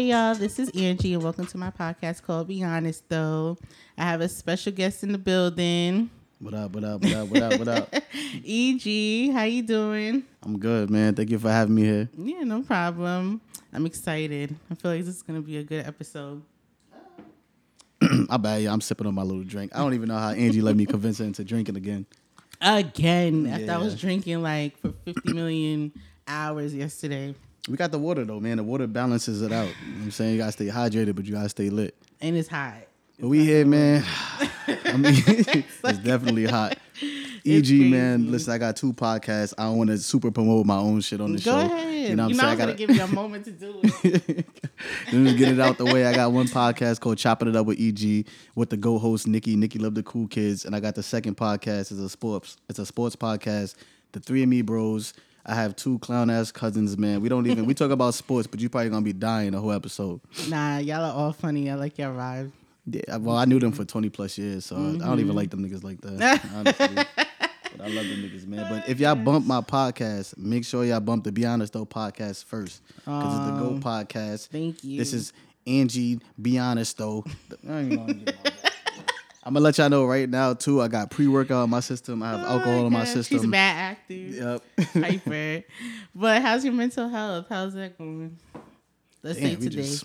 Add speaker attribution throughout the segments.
Speaker 1: Hey y'all, this is Angie and welcome to my podcast called Be Honest Though. I have a special guest in the building.
Speaker 2: What up, what up, what up, what up, what up?
Speaker 1: EG, how you doing?
Speaker 2: I'm good, man. Thank you for having me here.
Speaker 1: Yeah, no problem. I'm excited. I feel like this is gonna be a good episode.
Speaker 2: I bet you I'm sipping on my little drink. I don't even know how Angie let me convince her into drinking again.
Speaker 1: Again, after I was drinking like for 50 million hours yesterday.
Speaker 2: We got the water though, man. The water balances it out. You know what I'm saying? You gotta stay hydrated, but you gotta stay lit.
Speaker 1: And it's hot.
Speaker 2: But we here, man. I mean, it's definitely hot. EG, man. Listen, I got two podcasts. I don't want to super promote my own shit on the
Speaker 1: Go
Speaker 2: show.
Speaker 1: ahead.
Speaker 2: You know what I'm
Speaker 1: you
Speaker 2: saying? I gotta
Speaker 1: give you a moment to do it.
Speaker 2: Let me get it out the way. I got one podcast called Chopping It Up with EG with the go host Nikki. Nikki love the cool kids, and I got the second podcast. It's a sports. It's a sports podcast. The Three Amibros. I have two clown ass cousins, man. We don't even we talk about sports, but you probably gonna be dying the whole episode.
Speaker 1: nah, y'all are all funny. I like your vibe.
Speaker 2: Yeah, well, I knew them for twenty plus years, so I don't even mm-hmm. like them niggas like that. Honestly. But I love them niggas, man. But if y'all bump my podcast, make sure y'all bump the Be Honest Though podcast first. Because it's the Go podcast.
Speaker 1: Thank you.
Speaker 2: This is Angie, Be Honest Though. I'm gonna let y'all know right now too. I got pre workout in my system. I have alcohol in my system.
Speaker 1: She's mad active.
Speaker 2: Yep.
Speaker 1: Hyper. But how's your mental health? How's that going? Let's say
Speaker 2: Damn, we
Speaker 1: today.
Speaker 2: just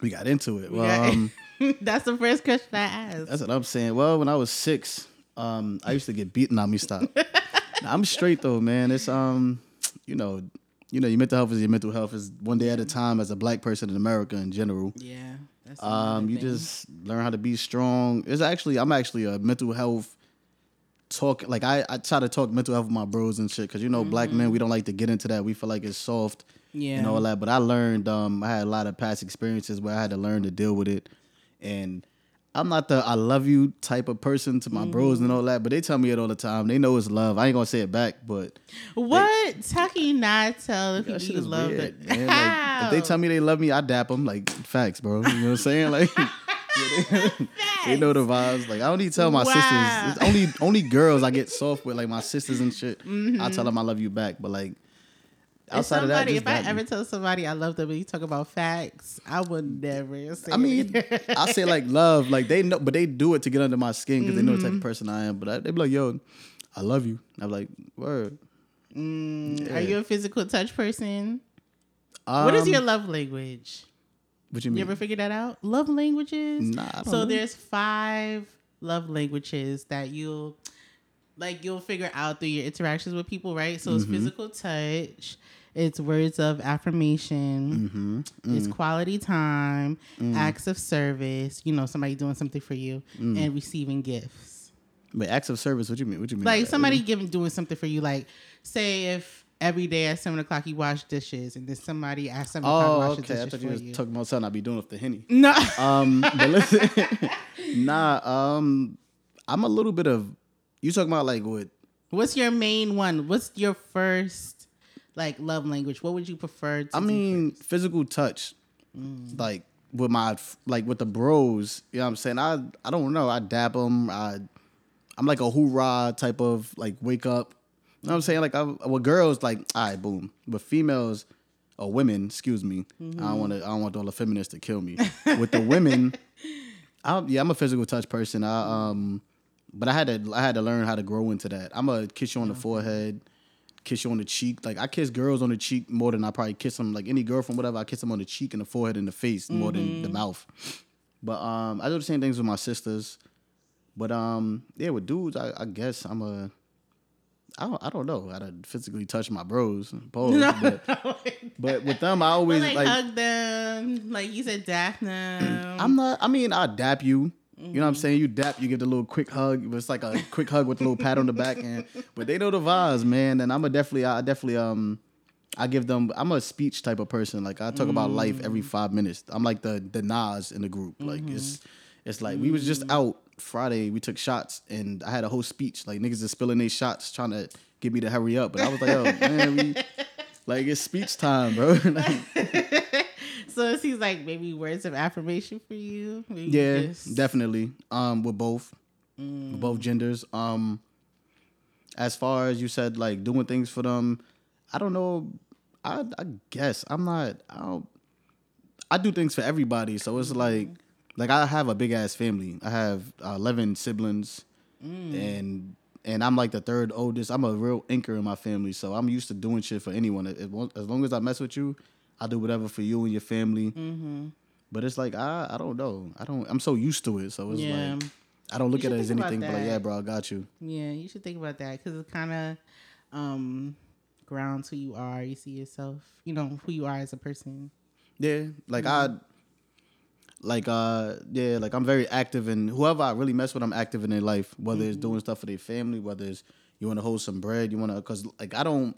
Speaker 2: we got into it.
Speaker 1: We
Speaker 2: Well,
Speaker 1: got-
Speaker 2: um,
Speaker 1: That's the first question I asked.
Speaker 2: That's what I'm saying. Well, when I was six, um, I used to get beaten. on me stop. Nah, I'm straight though, man. It's um, you know, you know, your mental health is your mental health is one day at a time. As a black person in America in general,
Speaker 1: yeah.
Speaker 2: Um, you just learn how to be strong. It's actually I'm actually a mental health talk. Like I, I try to talk mental health with my bros and shit because you know, black men we don't like to get into that. We feel like it's soft
Speaker 1: yeah.
Speaker 2: and all that. But I learned, um, I had a lot of past experiences where I had to learn to deal with it. And I'm not the I love you type of person to my bros and all that, but they tell me it all the time. They know it's love. I ain't gonna say it back, but
Speaker 1: What? How can you not tell the
Speaker 2: that
Speaker 1: people
Speaker 2: shit
Speaker 1: you love
Speaker 2: man. Like, if they tell me they love me, I dap them. Like facts, bro. You know what I'm saying? Like. yeah, they, they know the vibes. Like I don't need to tell my
Speaker 1: Wow.
Speaker 2: sisters. It's only only girls I get soft with, like my sisters and shit.
Speaker 1: Mm-hmm.
Speaker 2: I tell them I love you back, but like Outside of that,
Speaker 1: if I
Speaker 2: me.
Speaker 1: ever tell somebody I love them and you talk about facts, I would never say
Speaker 2: I mean. I say like love, like they know, but they do it to get under my skin because they know the type of person I am. But I, they be like, "Yo, I love you." I'm like, "Word."
Speaker 1: Mm,
Speaker 2: Yeah.
Speaker 1: Are you a physical touch person? what is
Speaker 2: Um,
Speaker 1: your love language?
Speaker 2: What you
Speaker 1: You
Speaker 2: mean?
Speaker 1: You ever figured that out? Love languages?
Speaker 2: Nah,
Speaker 1: so
Speaker 2: know.
Speaker 1: there's five love languages that you'll like you'll figure out through your interactions with people, right? So it's
Speaker 2: Mm-hmm.
Speaker 1: physical touch, it's words of affirmation,
Speaker 2: Mm-hmm.
Speaker 1: it's quality time,
Speaker 2: Mm.
Speaker 1: acts of service, you know, somebody doing something for you,
Speaker 2: Mm.
Speaker 1: and receiving gifts.
Speaker 2: But acts of service. What you mean? What you mean?
Speaker 1: Like somebody giving doing something for you, like say if every day at seven o'clock you wash dishes and then somebody at seven o'clock
Speaker 2: Oh,
Speaker 1: washes
Speaker 2: okay. I thought you
Speaker 1: for
Speaker 2: was
Speaker 1: you.
Speaker 2: talking about something I'd be doing with the henny.
Speaker 1: no.
Speaker 2: Um, but listen, nah. Um, I'm a little bit of. You talking about like what?
Speaker 1: What's your main one? What's your first like love language? What would you prefer? To
Speaker 2: I mean, physical touch,
Speaker 1: Mm.
Speaker 2: like with my like with the bros. You know what I'm saying? I I don't know. I dab them. I I'm like a hoorah type of like wake up. You know what I'm saying? Like I, with girls, like all right, boom. With females or women, excuse me. I
Speaker 1: Mm-hmm.
Speaker 2: don't want to. I don't want all the feminists to kill me. with the women, I, yeah, I'm a physical touch person. I um, but I had to I had to learn how to grow into that. I'm a kiss you on the forehead, kiss you on the cheek. Like I kiss girls on the cheek more than I probably kiss them. Like any girlfriend, whatever, I kiss them on the cheek and the forehead and the face more than the mouth. But um, I do the same things with my sisters. But um, yeah, with dudes, I, I guess I'm a. I don't, I don't know how to physically touch my bros, pose,
Speaker 1: No,
Speaker 2: but, but with them, I always
Speaker 1: like,
Speaker 2: like
Speaker 1: hug them, like you said, dap Daphne.
Speaker 2: I'm not. I mean, I dap you. You know what I'm mm-hmm. saying? You dap, you give the little quick hug. It's like a quick hug with a little pat on the back, and but they know the vibes, man. And I'm a definitely, I definitely, um, I give them. I'm a speech type of person. Like I talk about life every mm. five minutes. I'm like the the Nas in the group. Like it's mm-hmm. it's like we was just mm. out Friday. We took shots, and I had a whole speech. Like niggas is spilling their shots, trying to get me to hurry up. But I was like, oh man, we like it's speech time, bro. Like,
Speaker 1: so it seems like maybe words of affirmation for you. Maybe
Speaker 2: Yeah,
Speaker 1: just-
Speaker 2: definitely. Um, with both, with both genders. Um, as far as you said, like doing things for them, I don't know. I I guess I'm not. I don't. I do things for everybody. So it's like like I have a big ass family. I have uh, eleven siblings, and and I'm like the third oldest. I'm a real anchor in my family, so I'm used to doing shit for anyone. As long as I mess with you, I'll do whatever for you and your family. But it's like I I don't know. I don't. I'm so used to it. So it's
Speaker 1: Yeah.
Speaker 2: like I don't look at it as anything but like yeah, bro, I got you.
Speaker 1: Yeah, you should think about that because it kind of um, grounds who you are. You see yourself, you know, who you are as a person.
Speaker 2: Yeah, like I, like uh, yeah, like I'm very active in whoever I really mess with. I'm active in their life, whether it's doing stuff for their family, whether it's you want to hold some bread, you want to, cause like I don't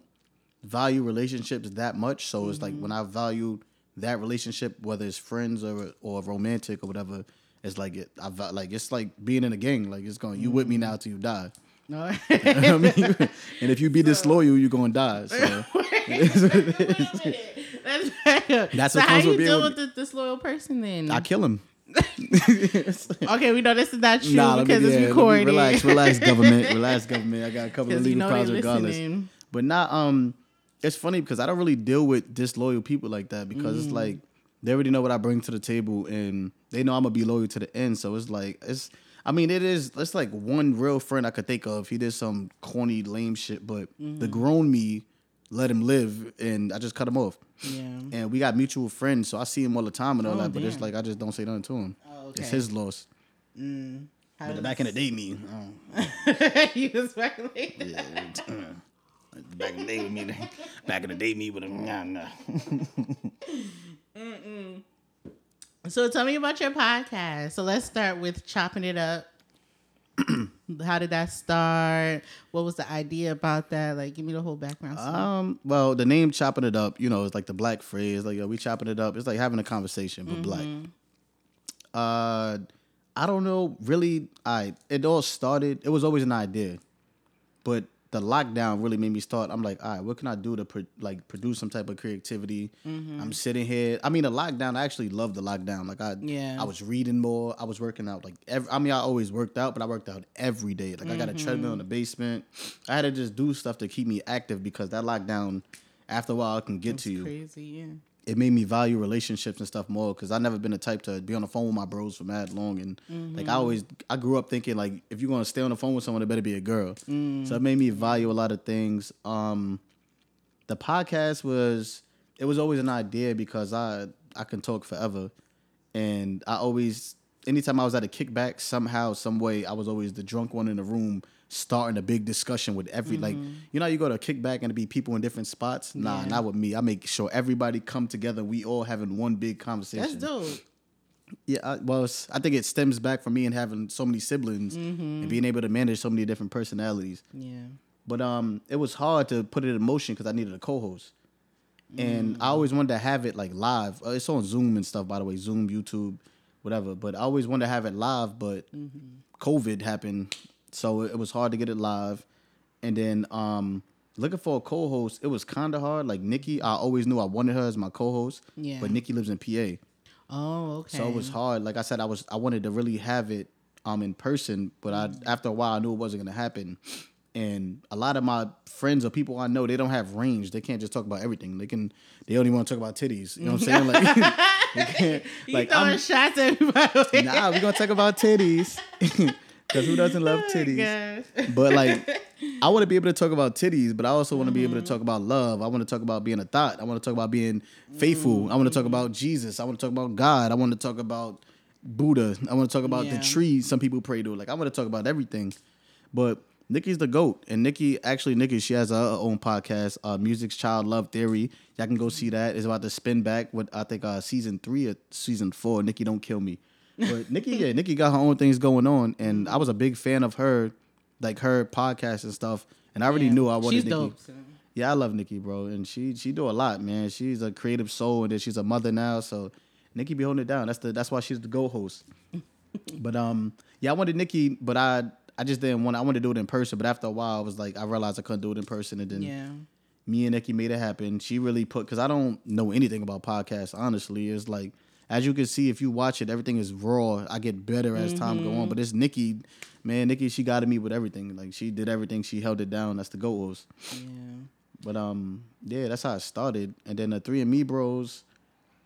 Speaker 2: value relationships that much. So it's like when I value that relationship, whether it's friends or or romantic or whatever, it's like it. I like it's like being in a gang. Like it's going, you with me now till you die.
Speaker 1: No,
Speaker 2: You know I mean? and if you be disloyal, you're gonna die. So
Speaker 1: That's,
Speaker 2: That's
Speaker 1: so
Speaker 2: what
Speaker 1: how you deal
Speaker 2: with-
Speaker 1: with the disloyal person then?
Speaker 2: I kill him.
Speaker 1: okay, we know this is not true
Speaker 2: Nah, me-
Speaker 1: because
Speaker 2: yeah,
Speaker 1: it's
Speaker 2: let
Speaker 1: recorded.
Speaker 2: relax, relax, government, relax, government. I got a couple of
Speaker 1: you
Speaker 2: legal
Speaker 1: know
Speaker 2: problems regardless. But not um, it's funny because I don't really deal with disloyal people like that because
Speaker 1: Mm.
Speaker 2: it's like they already know what I bring to the table and they know I'm gonna be loyal to the end. So it's like it's. I mean, it is. It's like one real friend I could think of. He did some corny, lame shit, but the
Speaker 1: Mm-hmm.
Speaker 2: grown me let him live, and I just cut him off.
Speaker 1: Yeah.
Speaker 2: And we got mutual friends, so I see him all the time and all
Speaker 1: Oh,
Speaker 2: that. But it's like I just don't say nothing to him.
Speaker 1: Oh, okay.
Speaker 2: It's his loss.
Speaker 1: Mm. How
Speaker 2: But
Speaker 1: does-
Speaker 2: back in the day, me. oh.
Speaker 1: you was back later.
Speaker 2: Yeah, it's, back in the day with me, back in the day me with a nah, nah.
Speaker 1: So tell me about your podcast. So let's start with chopping it up. How did that start? What was the idea about that? Like, give me the whole background. story.
Speaker 2: Um, well, the name chopping it up, you know, it's like the black phrase, like yo, we chopping it up. It's like having a conversation, but black. Uh, I don't know, really. I it all started. It was always an idea, but the lockdown really made me start. I'm like, all right, what can I do to pro- like produce some type of creativity? Mm-hmm. I'm sitting here. I mean, the lockdown. I actually loved the lockdown. Like I,
Speaker 1: Yeah.
Speaker 2: I was reading more. I was working out. Like every, I mean, I always worked out, but I worked out every day. Like I got a treadmill in the mm-hmm. basement. I had to just do stuff to keep me active because that lockdown, after a while, it can get
Speaker 1: It's
Speaker 2: to you
Speaker 1: crazy, yeah.
Speaker 2: It made me value relationships and stuff more because I never been the type to be on the phone with my bros for mad long and like I always I grew up thinking like if you're gonna stay on the phone with someone, it better be a girl. So it made me value a lot of things. Um, the podcast was it was always an idea because I I can talk forever, and I always anytime I was at a kickback somehow some way I was always the drunk one in the room starting a big discussion with every like you know you go to a kickback and it be people in different spots? Nah
Speaker 1: Yeah.
Speaker 2: not with me. I make sure everybody come together. We all having one big conversation.
Speaker 1: That's dope.
Speaker 2: yeah I, well it's, I think it stems back from me and having so many siblings and being able to manage so many different personalities.
Speaker 1: Yeah.
Speaker 2: but um, it was hard to put it in motion because I needed a co-host, and I always wanted to have it like live. Uh, It's on Zoom and stuff, by the way, Zoom, YouTube, whatever. But I always wanted to have it live, but COVID happened, so it was hard to get it live. And then um, looking for a co-host, it was kind of hard. Like Nikki, I always knew I wanted her as my co-host,
Speaker 1: Yeah.
Speaker 2: but Nikki lives in PA.
Speaker 1: Oh, okay.
Speaker 2: So it was hard. Like I said, I was I wanted to really have it um in person, but I after a while I knew it wasn't gonna happen. And a lot of my friends or people I know, they don't have range. They can't just talk about everything. They can they only want to talk about titties. You know what I'm saying? Like, they can't,
Speaker 1: You
Speaker 2: like
Speaker 1: throwing
Speaker 2: I'm,
Speaker 1: shots at everybody.
Speaker 2: nah, we're gonna talk about titties. Cause who doesn't love
Speaker 1: Oh,
Speaker 2: titties?
Speaker 1: gosh.
Speaker 2: But like, I want to be able to talk about titties, but I also want to be able
Speaker 1: Mm-hmm.
Speaker 2: to talk about love. I want to talk about being a thought. I want to talk about being faithful. I want to
Speaker 1: Mm-hmm.
Speaker 2: talk about Jesus. I want to talk about God. I want to talk about Buddha. I want to talk about
Speaker 1: Yeah.
Speaker 2: the tree some people pray to. Like, I want to talk about everything. But Nikki's the goat, and Nikki actually Nikki she has her own podcast, uh, Music's Child Love Theory. Y'all can go see that. It's about to spin back with I think uh, season three or season four. Nikki don't kill me, but Nikki yeah Nikki got her own things going on, and I was a big fan of her, like her podcast and stuff. And I already
Speaker 1: Yeah.
Speaker 2: knew I wanted
Speaker 1: She's
Speaker 2: Nikki.
Speaker 1: dope. so.
Speaker 2: Yeah, I love Nikki, bro, and she she do a lot, man. She's a creative soul, and then she's a mother now. So Nikki be holding it down. That's the that's why she's the go host. but um, yeah, I wanted Nikki, but I I just didn't want. I wanted to do it in person, but after a while, I was like, I realized I couldn't do it in person, and then
Speaker 1: Yeah.
Speaker 2: me and Nikki made it happen. She really put because I don't know anything about podcasts. Honestly, it's like as you can see if you watch it, everything is raw. I get better as time go on, but it's Nikki, man. Nikki, she got to me with everything. Like she did everything. She held it down. That's the goal was.
Speaker 1: Yeah.
Speaker 2: But um, yeah, that's how it started. And then the Three Amibros,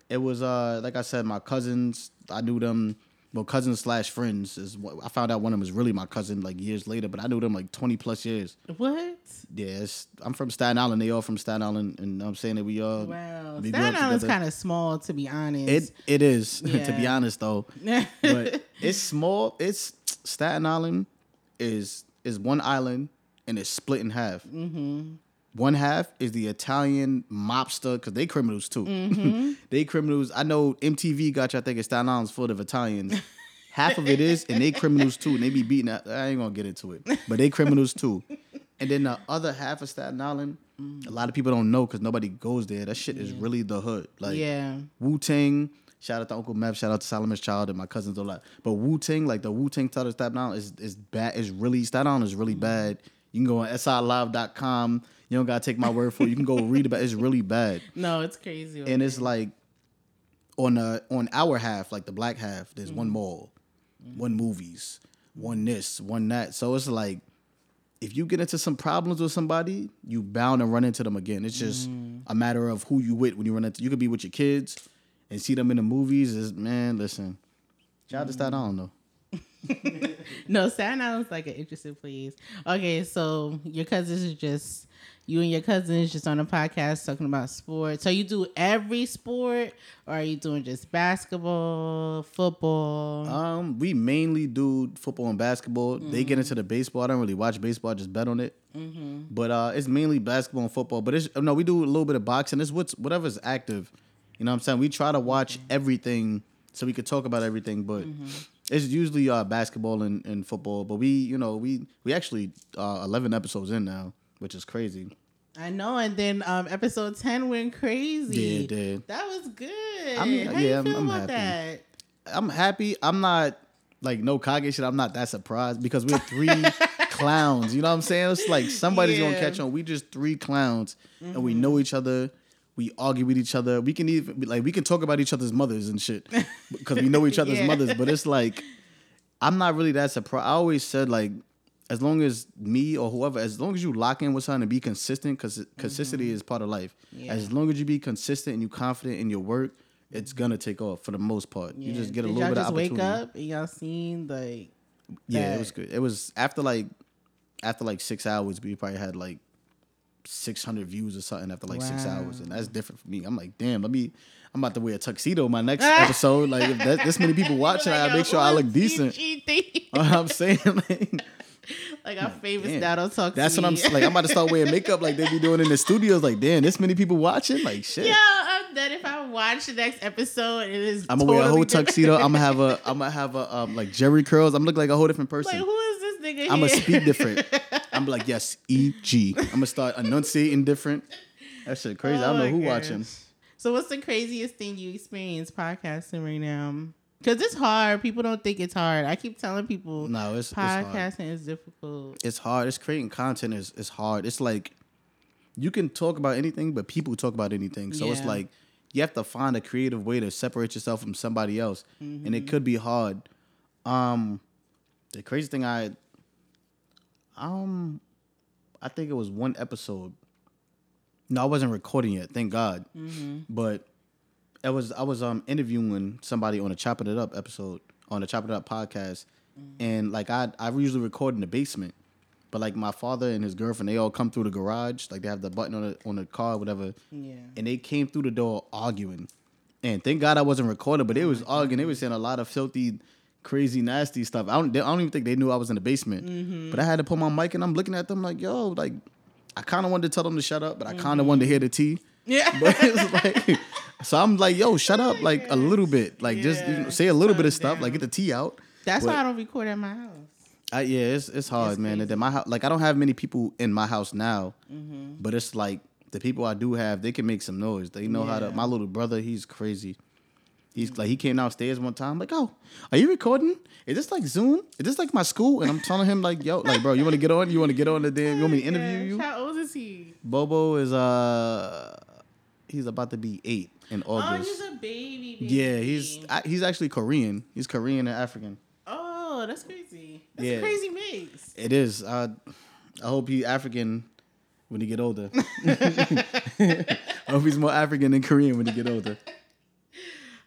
Speaker 2: It was uh like I said, my cousins. I knew them. Well, cousins slash friends is what I found out. One of them was really my cousin like years later, but I knew them like twenty plus years.
Speaker 1: What?
Speaker 2: Yeah, I'm from Staten Island. They all from Staten Island, and I'm saying that we all.
Speaker 1: Wow.
Speaker 2: we
Speaker 1: Staten Island's kind of small, to be honest.
Speaker 2: It it is to be honest though, but it's small. It's Staten Island is is one island and it's split in half. Mm-hmm. One half is the Italian mobster because they criminals too.
Speaker 1: Mm-hmm.
Speaker 2: they criminals. I know MTV got you. I think it's Staten Island's full of Italians. half of it is, and they criminals too, and they be beating. Out, I ain't gonna get into it, but they criminals too. And then the other half of Staten Island, a lot of people don't know because nobody goes there. That shit is really the hood. Like
Speaker 1: yeah.
Speaker 2: Wu Tang. Shout out to Uncle Mev. Shout out to Solomon's Child and my cousins a lot. But Wu Tang, like the Wu Tang title of Staten Island is is bad. Is really Staten Island is really bad. You can go on silive.com. You don't gotta take my word for it. You can go read about. it. It's really bad,
Speaker 1: No, it's crazy.
Speaker 2: and it's like on the on our half, like the black half. There's one mm-hmm. mall, one movies, one this, one that. So it's like if you get into some problems with somebody, you bound to run into them again. It's just mm. a matter of who you with when you run into. You could be with your kids and see them in the movies. Is man, listen. Shout out to Staten Island though.
Speaker 1: No, Staten Island's like an interesting place. Okay, so your cousins are just you and your cousins just on a podcast talking about sports. So you do every sport, or are you doing just basketball, football?
Speaker 2: Um, we mainly do football and basketball. They get into the baseball. I don't really watch baseball. I just bet on it. But uh, it's mainly basketball and football. But it's no, we do a little bit of boxing. It's what's whatever's active. You know what I'm saying? We try to watch everything so we could talk about everything. But it's usually uh, basketball and, and football. But we, you know, we we actually uh, 11 episodes in now, which is crazy.
Speaker 1: I know, and then um, episode ten went crazy.
Speaker 2: Yeah, it did.
Speaker 1: That was good.
Speaker 2: I'm-
Speaker 1: How
Speaker 2: yeah,
Speaker 1: you
Speaker 2: I'm-
Speaker 1: feel
Speaker 2: I'm
Speaker 1: about
Speaker 2: happy.
Speaker 1: that?
Speaker 2: I'm happy. I'm not like no Kage shit. I'm not that surprised because we're three clowns. You know what I'm saying? It's like somebody's gonna
Speaker 1: Mm-hmm.
Speaker 2: catch on. We just three clowns and we know each other. We argue with each other. We can even like we can talk about each other's mothers and shit because we know each other's
Speaker 1: Yeah.
Speaker 2: mothers. But it's like I'm not really that surprised. I always said like as long as me or whoever, as long as you lock in with something and be consistent, because consistency is part of life.
Speaker 1: Mm-hmm. Yeah.
Speaker 2: As long as you be consistent and you confident in your work, it's gonna take off for the most part. You just get a
Speaker 1: Did
Speaker 2: little
Speaker 1: y'all
Speaker 2: bit of
Speaker 1: just
Speaker 2: opportunity.
Speaker 1: wake up and y'all seen like
Speaker 2: Yeah,
Speaker 1: that?
Speaker 2: it was good. It was after like after like six hours, we probably had like six hundred views or something after like six hours, and that's different for me. I'm like, damn, let me. I'm about to wear a tuxedo my next episode. Like, if that, this many people watching, I make sure I look decent. You know what I'm saying? Like,
Speaker 1: like our famous
Speaker 2: damn.
Speaker 1: Dado talk.
Speaker 2: that's what I'm like. I'm about to start wearing makeup like they be doing in the studios. Like, damn, this many people watching. Like, shit.
Speaker 1: Yo, I'm dead. If I watch the next episode, it is.
Speaker 2: I'm gonna wear a whole
Speaker 1: different.
Speaker 2: tuxedo. I'm gonna have a. I'm gonna have a um, like Jerry curls. I'm look like a whole different person.
Speaker 1: Like, who is this nigga?
Speaker 2: I'm gonna speak different. I'm like, yes, E G. I'm gonna start enunciating different. That shit crazy. I
Speaker 1: Oh
Speaker 2: don't know who
Speaker 1: gosh.
Speaker 2: watching.
Speaker 1: So, what's the craziest thing you experience podcasting right now? Because it's hard. People don't think it's hard. I keep telling people
Speaker 2: No, it's it's hard.
Speaker 1: podcasting is difficult.
Speaker 2: It's hard. It's creating content is is hard. It's like you can talk about anything, but people talk about anything. So it's like you have to find a creative way to separate yourself from somebody else, and
Speaker 1: Mm-hmm.
Speaker 2: it could be hard. Um, the crazy thing I um I think it was one episode. No, I wasn't recording yet. Thank God.
Speaker 1: Mm-hmm.
Speaker 2: But it was I was um interviewing somebody on a Chopping It Up episode on the Chopping It Up podcast,
Speaker 1: Mm-hmm.
Speaker 2: and like I I usually record in the basement, but like my father and his girlfriend they all come through the garage like they have the button on the on the car whatever,
Speaker 1: Yeah.
Speaker 2: and they came through the door arguing, and thank God I wasn't recording, but they was arguing. They was saying a lot of filthy. Crazy, nasty stuff. I don't. they- I don't even think they knew I was in the basement.
Speaker 1: Mm-hmm.
Speaker 2: But I had to put my mic, and I'm looking at them like, "Yo, like, I kind of wanted to tell them to shut up, but I kind of wanted to hear the tea."
Speaker 1: Yeah.
Speaker 2: But it's like, so I'm like, yo, shut up, like a little bit, like just you know, say a little bit of stuff, like get the tea out.
Speaker 1: That's
Speaker 2: But-
Speaker 1: why I don't record at my house.
Speaker 2: I, yeah, it's it's hard,
Speaker 1: It's
Speaker 2: man.
Speaker 1: crazy.
Speaker 2: And then my house, like I don't have many people in my house now,
Speaker 1: Mm-hmm.
Speaker 2: but it's like the people I do have, they can make some noise. They know how to. My little brother, he's crazy. He's like he came downstairs one time, like, oh, are you recording? Is this like Zoom? Is this like my school? And I'm telling him like, yo, like, bro, you want to get on? You want to get on the damn? You want me to interview you?
Speaker 1: How old is he?
Speaker 2: Bobo is uh, he's about to be eight in August.
Speaker 1: Oh, he's a baby. baby.
Speaker 2: Yeah, he's he's actually Korean. He's Korean and African.
Speaker 1: Oh, that's crazy. That's
Speaker 2: Yeah.
Speaker 1: a crazy mix.
Speaker 2: It is. I I hope he African when he get older. I hope he's more African than Korean when he get older.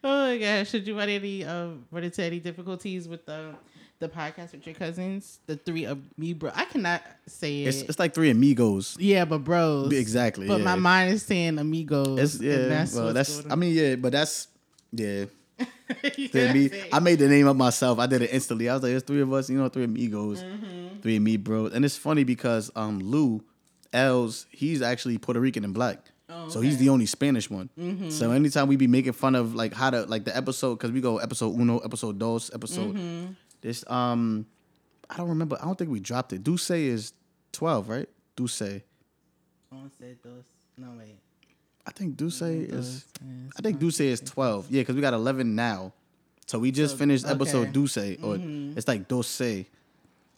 Speaker 1: Oh my gosh! Should you run any uh, run into any difficulties with the the podcast with your cousins? The three of me, bro. I cannot say it.
Speaker 2: It's, it's like three amigos.
Speaker 1: yeah, but bros.
Speaker 2: Exactly.
Speaker 1: But
Speaker 2: yeah.
Speaker 1: my mind is saying amigos.
Speaker 2: It's, yeah.
Speaker 1: that's
Speaker 2: well, that's. I mean, yeah, but that's yeah. Me. I made the name up myself. I did it instantly. I was like, "There's three of us, you know, three amigos,
Speaker 1: Mm-hmm.
Speaker 2: three of me, bro." And it's funny because um Lou, Els, he's actually Puerto Rican and black.
Speaker 1: Oh,
Speaker 2: So he's the only Spanish one.
Speaker 1: Mm-hmm.
Speaker 2: So anytime we be making fun of like how to like the episode because we go episode uno, episode dos, episode
Speaker 1: Mm-hmm.
Speaker 2: This um I don't remember. I don't think we dropped it. Duce is twelve, right? Duce.
Speaker 1: I want say. No wait.
Speaker 2: I think Duce is. I think Duce is twelve. Yeah, because we got eleven now. So we just finished episode
Speaker 1: okay.
Speaker 2: Duce, or it's like Dose.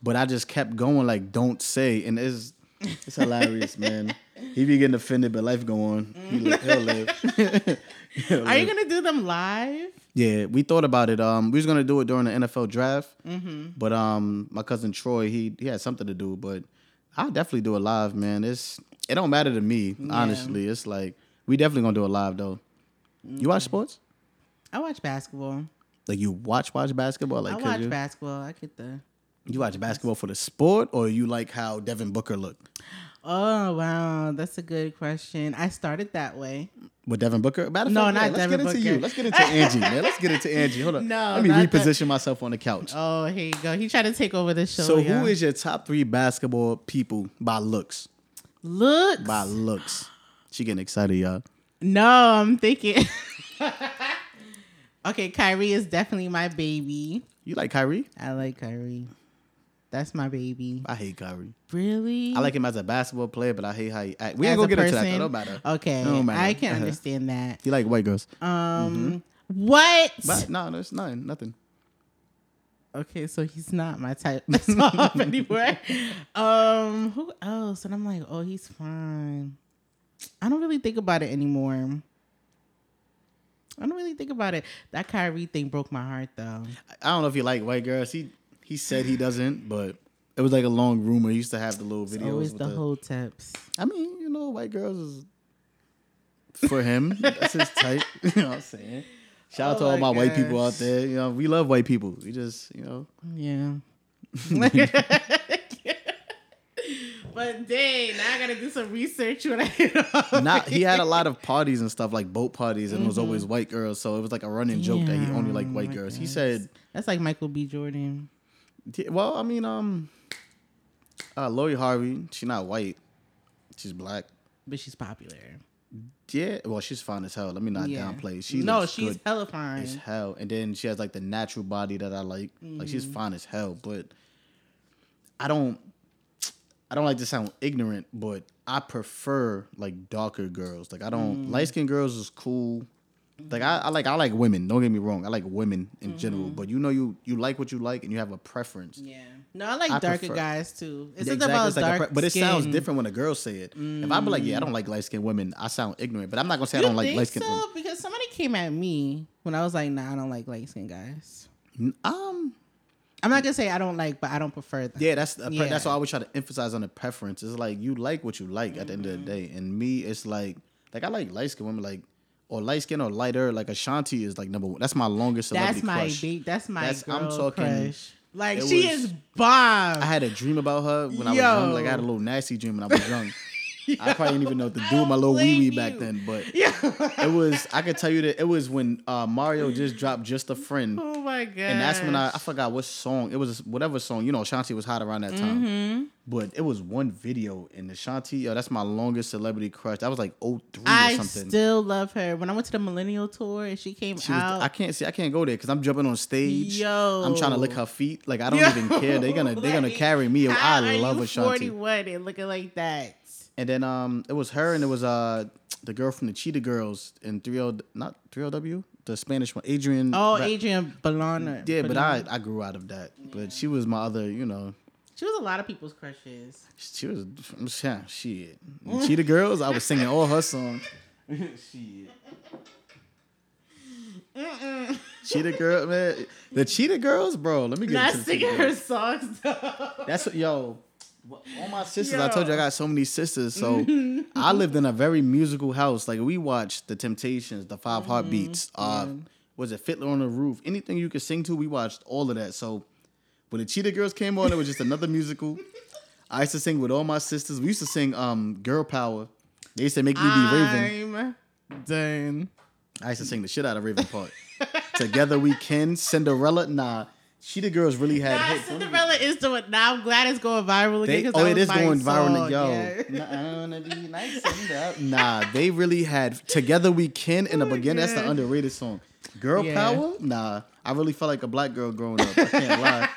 Speaker 2: But I just kept going like don't say, and it's it's hilarious, man. He be getting offended, but life go on. He li- he'll live. He'll
Speaker 1: Are you
Speaker 2: live.
Speaker 1: gonna do them live?
Speaker 2: Yeah, we thought about it. Um, we was gonna do it during the NFL draft, but um, my cousin Troy, he he had something to do. But I'll definitely do it live, man. It's it don't matter to me, honestly. It's like we definitely gonna do it live though. You watch sports?
Speaker 1: I watch basketball.
Speaker 2: Like you watch watch basketball? Like
Speaker 1: I watch
Speaker 2: you,
Speaker 1: basketball. I get the.
Speaker 2: You watch basketball for the sport, or you like how Devin Booker looked
Speaker 1: Oh wow, that's a good question. I started that way.
Speaker 2: with Devin Booker?
Speaker 1: No,
Speaker 2: fact,
Speaker 1: not
Speaker 2: yeah, let's
Speaker 1: Devin
Speaker 2: get into
Speaker 1: Booker.
Speaker 2: you. Let's get into Angie, man. Let's get into Angie. Hold on.
Speaker 1: No,
Speaker 2: let me
Speaker 1: not that-
Speaker 2: reposition myself on the couch.
Speaker 1: Oh, here you go. He tried to take over the show.
Speaker 2: so,
Speaker 1: yeah.
Speaker 2: who is your top three basketball people by looks?
Speaker 1: looks?
Speaker 2: By looks, she getting excited, y'all.
Speaker 1: No, I'm thinking. okay, Kyrie is definitely my baby.
Speaker 2: You like Kyrie?
Speaker 1: I like Kyrie. That's my baby.
Speaker 2: I hate Kyrie.
Speaker 1: Really?
Speaker 2: I like him as a basketball player, but I hate how he act. We ain't
Speaker 1: As
Speaker 2: gonna
Speaker 1: a
Speaker 2: get into that.
Speaker 1: person?
Speaker 2: Though. Don't matter.
Speaker 1: Okay,
Speaker 2: matter.
Speaker 1: I can understand that.
Speaker 2: He like white girls.
Speaker 1: Um, what?
Speaker 2: But no, there's nothing. Nothing.
Speaker 1: Okay, so he's not my type anymore. Um, who else? And I'm like, oh, he's fine. I don't really think about it anymore. I don't really think about it. That Kyrie thing broke my heart though.
Speaker 2: I don't know if you like white girls. He he said he doesn't, but it was like a long rumor. He used to have the little
Speaker 1: It's
Speaker 2: videos.
Speaker 1: always
Speaker 2: with
Speaker 1: the
Speaker 2: the-
Speaker 1: whole tips.
Speaker 2: I mean, you know, white girls is for him. That's his type. you know what I'm saying? Shout out
Speaker 1: Oh
Speaker 2: to all
Speaker 1: my
Speaker 2: my white people out there. You know, we love white people. We just, you know,
Speaker 1: Yeah. but dang, now I gotta do some research when I get off.
Speaker 2: not he had a lot of parties and stuff like boat parties and it was mm-hmm. always white girls. So it was like a running joke that he only liked white oh
Speaker 1: my
Speaker 2: girls. He said,
Speaker 1: That's like Michael B. Jordan.
Speaker 2: Well, I mean, um, uh, Lori Harvey, she's not white, she's black.
Speaker 1: But she's popular.
Speaker 2: Yeah, well, she's fine as hell. Let me not
Speaker 1: Yeah.
Speaker 2: downplay. She
Speaker 1: no, she's
Speaker 2: good
Speaker 1: hella fine.
Speaker 2: as hell, and then she has like the natural body that I like. Like she's
Speaker 1: Mm-hmm.
Speaker 2: fine as hell, but I don't. I don't like to sound ignorant, but I prefer like darker girls. Like I don't
Speaker 1: Mm.
Speaker 2: light skinned girls is cool. Like I, I like I like women. Don't get me wrong. I like women in general.
Speaker 1: Mm-hmm.
Speaker 2: But you know you you like what you like and you have a preference.
Speaker 1: Yeah. No, I like
Speaker 2: I
Speaker 1: darker
Speaker 2: prefer-
Speaker 1: guys too. It's
Speaker 2: Yeah,
Speaker 1: not about
Speaker 2: it's like
Speaker 1: dark
Speaker 2: pre- but it sounds different when a girl say it. If I be like, yeah, I don't like light skinned women, I sound ignorant. But I'm not gonna say I don't like light skinned
Speaker 1: so? Because somebody came at me when I was like, "Nah, I don't like light skinned guys."
Speaker 2: Um,
Speaker 1: I'm not gonna say I don't like, but I don't prefer them.
Speaker 2: Yeah, that's pre-
Speaker 1: Yeah.
Speaker 2: that's why I always try to emphasize on the preference. It's like you like what you like at the end of
Speaker 1: Mm-hmm.
Speaker 2: the day, and me, it's like like I like light skinned women, like or light skin or lighter. Like Ashanti is like number one. That's my longest celebrity
Speaker 1: that's my
Speaker 2: crush.
Speaker 1: big. That's my
Speaker 2: That's-
Speaker 1: girl
Speaker 2: I'm talking-
Speaker 1: crush. Like she
Speaker 2: was-
Speaker 1: is bomb.
Speaker 2: I had a dream about her when I was young. Like I had a little nasty dream when I was young. I probably didn't even know what to do with my little wee wee back then, but
Speaker 1: yeah.
Speaker 2: it was. I could tell you that it was when uh, Mario just dropped "Just a Friend."
Speaker 1: oh my god.
Speaker 2: And that's when I, I forgot what song it was. Whatever song, you know, Shanti was hot around that time.
Speaker 1: Mm-hmm.
Speaker 2: But it was one video in the Shanti. Yo, that's my longest celebrity crush. That was like 03 or
Speaker 1: I
Speaker 2: something.
Speaker 1: still love her. When I went to the Millennium Tour and she came
Speaker 2: She was,
Speaker 1: out,
Speaker 2: I can't see. I can't go there because I'm jumping on stage.
Speaker 1: Yo.
Speaker 2: I'm trying to lick her feet. Like I don't
Speaker 1: Yo,
Speaker 2: even care. They're gonna they're gonna carry me.
Speaker 1: how
Speaker 2: I
Speaker 1: are
Speaker 2: love
Speaker 1: you
Speaker 2: Ashanti.
Speaker 1: 41 and looking like that.
Speaker 2: And then um, it was her and it was uh the girl from the Cheetah Girls in 30 not 30W the Spanish one Adrienne.
Speaker 1: Oh,
Speaker 2: Ra-
Speaker 1: Adrienne Bailon.
Speaker 2: Yeah, but I I grew out of that. But she was my other. You know,
Speaker 1: She was a lot of people's crushes.
Speaker 2: she was yeah, shit. Cheetah Girls. I was singing all her songs. shit. Cheetah Girl, man. The Cheetah Girls, bro. Let me get
Speaker 1: Not
Speaker 2: Cheetah
Speaker 1: singing
Speaker 2: Girls.
Speaker 1: her songs though.
Speaker 2: That's what, yo. All my sisters, I told you I got so many sisters. So I lived in a very musical house. Like we watched The Temptations, The 5
Speaker 1: Mm-hmm.
Speaker 2: Heartbeats. Uh, was it Fiddler on the Roof? Anything you could sing to, we watched all of that. So when the Cheetah Girls came on, it was just another musical. I used to sing with all my sisters. We used to sing um Girl Power. They used to make me be Raven.
Speaker 1: I'm done.
Speaker 2: I used to sing the shit out of Raven Park. Together we can. Cinderella, nah. Cheetah Girls really had
Speaker 1: Nah,
Speaker 2: hits.
Speaker 1: Cinderella is doing. Now I'm glad it's going viral
Speaker 2: They,
Speaker 1: again. 'cause
Speaker 2: oh, it
Speaker 1: was
Speaker 2: going viral.
Speaker 1: song,
Speaker 2: Yo,
Speaker 1: yeah.
Speaker 2: Nah, I wanna be nice. Nah, they really had "Together We Can" in the
Speaker 1: Oh
Speaker 2: beginning. That's the underrated song. Girl
Speaker 1: Yeah.
Speaker 2: power? Nah, I really felt like a black girl growing up. I can't lie.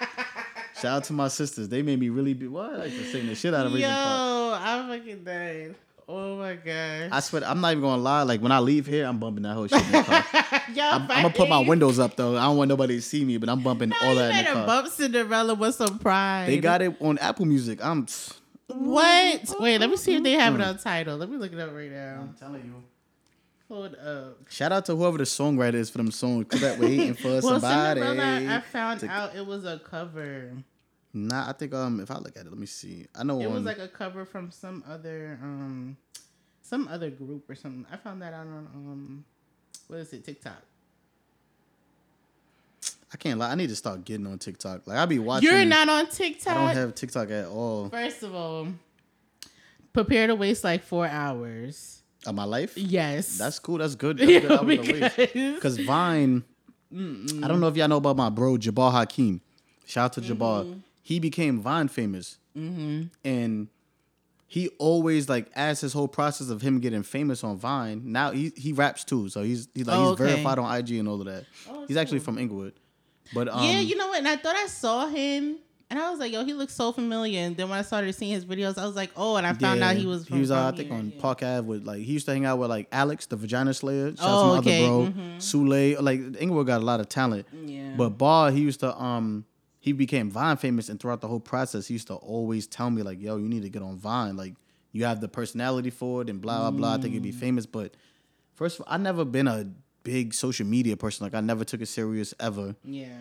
Speaker 2: Shout out to my sisters. They made me really be. What? I used to sing the shit out of
Speaker 1: Yo,
Speaker 2: Raven Park.
Speaker 1: I'm fucking dead. Oh my god.
Speaker 2: I swear, I'm not even gonna lie. Like when I leave here, I'm bumping that whole shit in the car. I'm, I'm gonna put my windows up though. I don't want nobody to see me, but I'm bumping
Speaker 1: No,
Speaker 2: all
Speaker 1: you
Speaker 2: that in the
Speaker 1: better
Speaker 2: car.
Speaker 1: bump Cinderella with some pride.
Speaker 2: They got it on Apple Music. I'm.
Speaker 1: what? Wait, let me see if they have it mm. on Tidal. Let me look it up right now.
Speaker 2: I'm telling you.
Speaker 1: Hold up.
Speaker 2: Shout out to whoever the songwriter is for them songs. Cause that we're hating for
Speaker 1: Well,
Speaker 2: somebody.
Speaker 1: Cinderella, I found
Speaker 2: to-
Speaker 1: out it was a cover.
Speaker 2: Nah, I think um if I look at it, let me see. I know
Speaker 1: It
Speaker 2: on
Speaker 1: was like a cover from some other um some other group or something. I found that out on um what is it, TikTok.
Speaker 2: I can't lie. I need to start getting on TikTok. Like I be watching.
Speaker 1: You're not on TikTok.
Speaker 2: I don't have TikTok at all
Speaker 1: First of all, prepare to waste like four hours.
Speaker 2: of my life.
Speaker 1: Yes.
Speaker 2: That's cool. That's good. That's good. I was a waste.
Speaker 1: because
Speaker 2: Cause Vine. I don't know if y'all know about my bro Jabbar Hakeem. Shout out to Jabbar.
Speaker 1: Mm-hmm.
Speaker 2: He became Vine famous, and he always like as his whole process of him getting famous on Vine. Now he he raps too, so he's he's like
Speaker 1: Oh,
Speaker 2: he's
Speaker 1: okay.
Speaker 2: verified on IG and all of that.
Speaker 1: Oh,
Speaker 2: he's actually
Speaker 1: cool.
Speaker 2: from Inglewood, but um,
Speaker 1: yeah, you know what? And I thought I saw him, and I was like, "Yo, he looks so familiar." And then when I started seeing his videos, I was like, "Oh!" And I found out he was. From,
Speaker 2: he was uh, I think
Speaker 1: here,
Speaker 2: on
Speaker 1: yeah.
Speaker 2: Park Ave with like he used to hang out with like Alex the Vagina Slayer. Shout
Speaker 1: Oh,
Speaker 2: out to my
Speaker 1: okay,
Speaker 2: other bro
Speaker 1: mhm.
Speaker 2: Sule. Like Inglewood got a lot of talent.
Speaker 1: Yeah.
Speaker 2: But Bar, he used to um he became Vine famous, and throughout the whole process, he used to always tell me like, "Yo, you need to get on Vine. Like, you have the personality for it, and blah blah blah. I think
Speaker 1: Mm.
Speaker 2: you'd be famous." But first, of all, I never been a big social media person. Like, I never took it serious ever.
Speaker 1: yeah.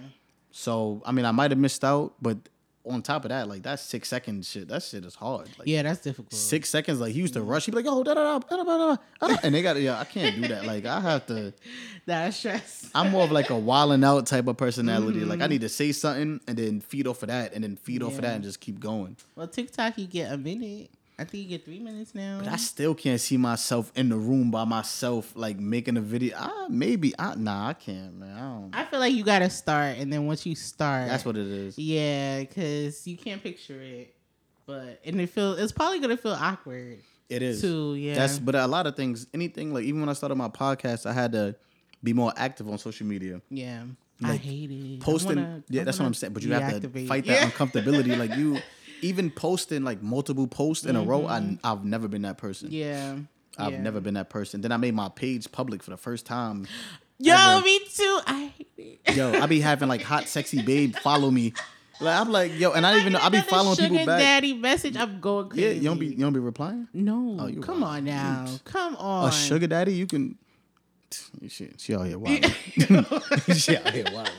Speaker 2: So, I mean, I might have missed out, but on top of that, like that six second shit, that shit is hard. Like,
Speaker 1: Yeah, that's difficult.
Speaker 2: Six seconds, like he used to rush. He'd be like, "Yo, da da da da da da," da," ah, and they got, yeah, I can't do that. Like, I have to.
Speaker 1: That's stress.
Speaker 2: I'm more of like a wilding out type of personality. Like I mm-hmm. need to say something and then feed off of that and then feed off of that and just keep going.
Speaker 1: Well, TikTok, you get a minute. I think you get three minutes now.
Speaker 2: But I still can't see myself in the room by myself, like making a video. Ah, maybe. I, nah, I can't, man. I don't.
Speaker 1: I feel like you gotta start, and then once you start,
Speaker 2: That's what it is.
Speaker 1: Yeah, because you can't picture it, but and it feel it's probably gonna feel awkward
Speaker 2: It is.
Speaker 1: too. Yeah,
Speaker 2: That's but a lot of things. Anything like even when I started my podcast, I had to be more active on social media.
Speaker 1: yeah. I hate it.
Speaker 2: Posting,
Speaker 1: wanna-
Speaker 2: yeah,
Speaker 1: I
Speaker 2: that's what I'm saying. But you have to fight
Speaker 1: Yeah.
Speaker 2: that uncomfortability. like you, even posting like multiple posts in a row. I, I've never been that person.
Speaker 1: Mm-hmm. Yeah,
Speaker 2: I've
Speaker 1: yeah.
Speaker 2: never been that person. Then I made my page public for the first time.
Speaker 1: Yo,
Speaker 2: ever.
Speaker 1: me too. I hate it.
Speaker 2: Yo, I be having like hot, sexy babe follow me. Like I'm like, yo, and I don't even know. I be following
Speaker 1: sugar
Speaker 2: people back.
Speaker 1: Daddy message. I'm going crazy.
Speaker 2: Yeah, you don't be, you don't be replying.
Speaker 1: No,
Speaker 2: Oh,
Speaker 1: come
Speaker 2: wild.
Speaker 1: on now. Come on.
Speaker 2: A sugar daddy, you can. She, she out here wild. she out here wild.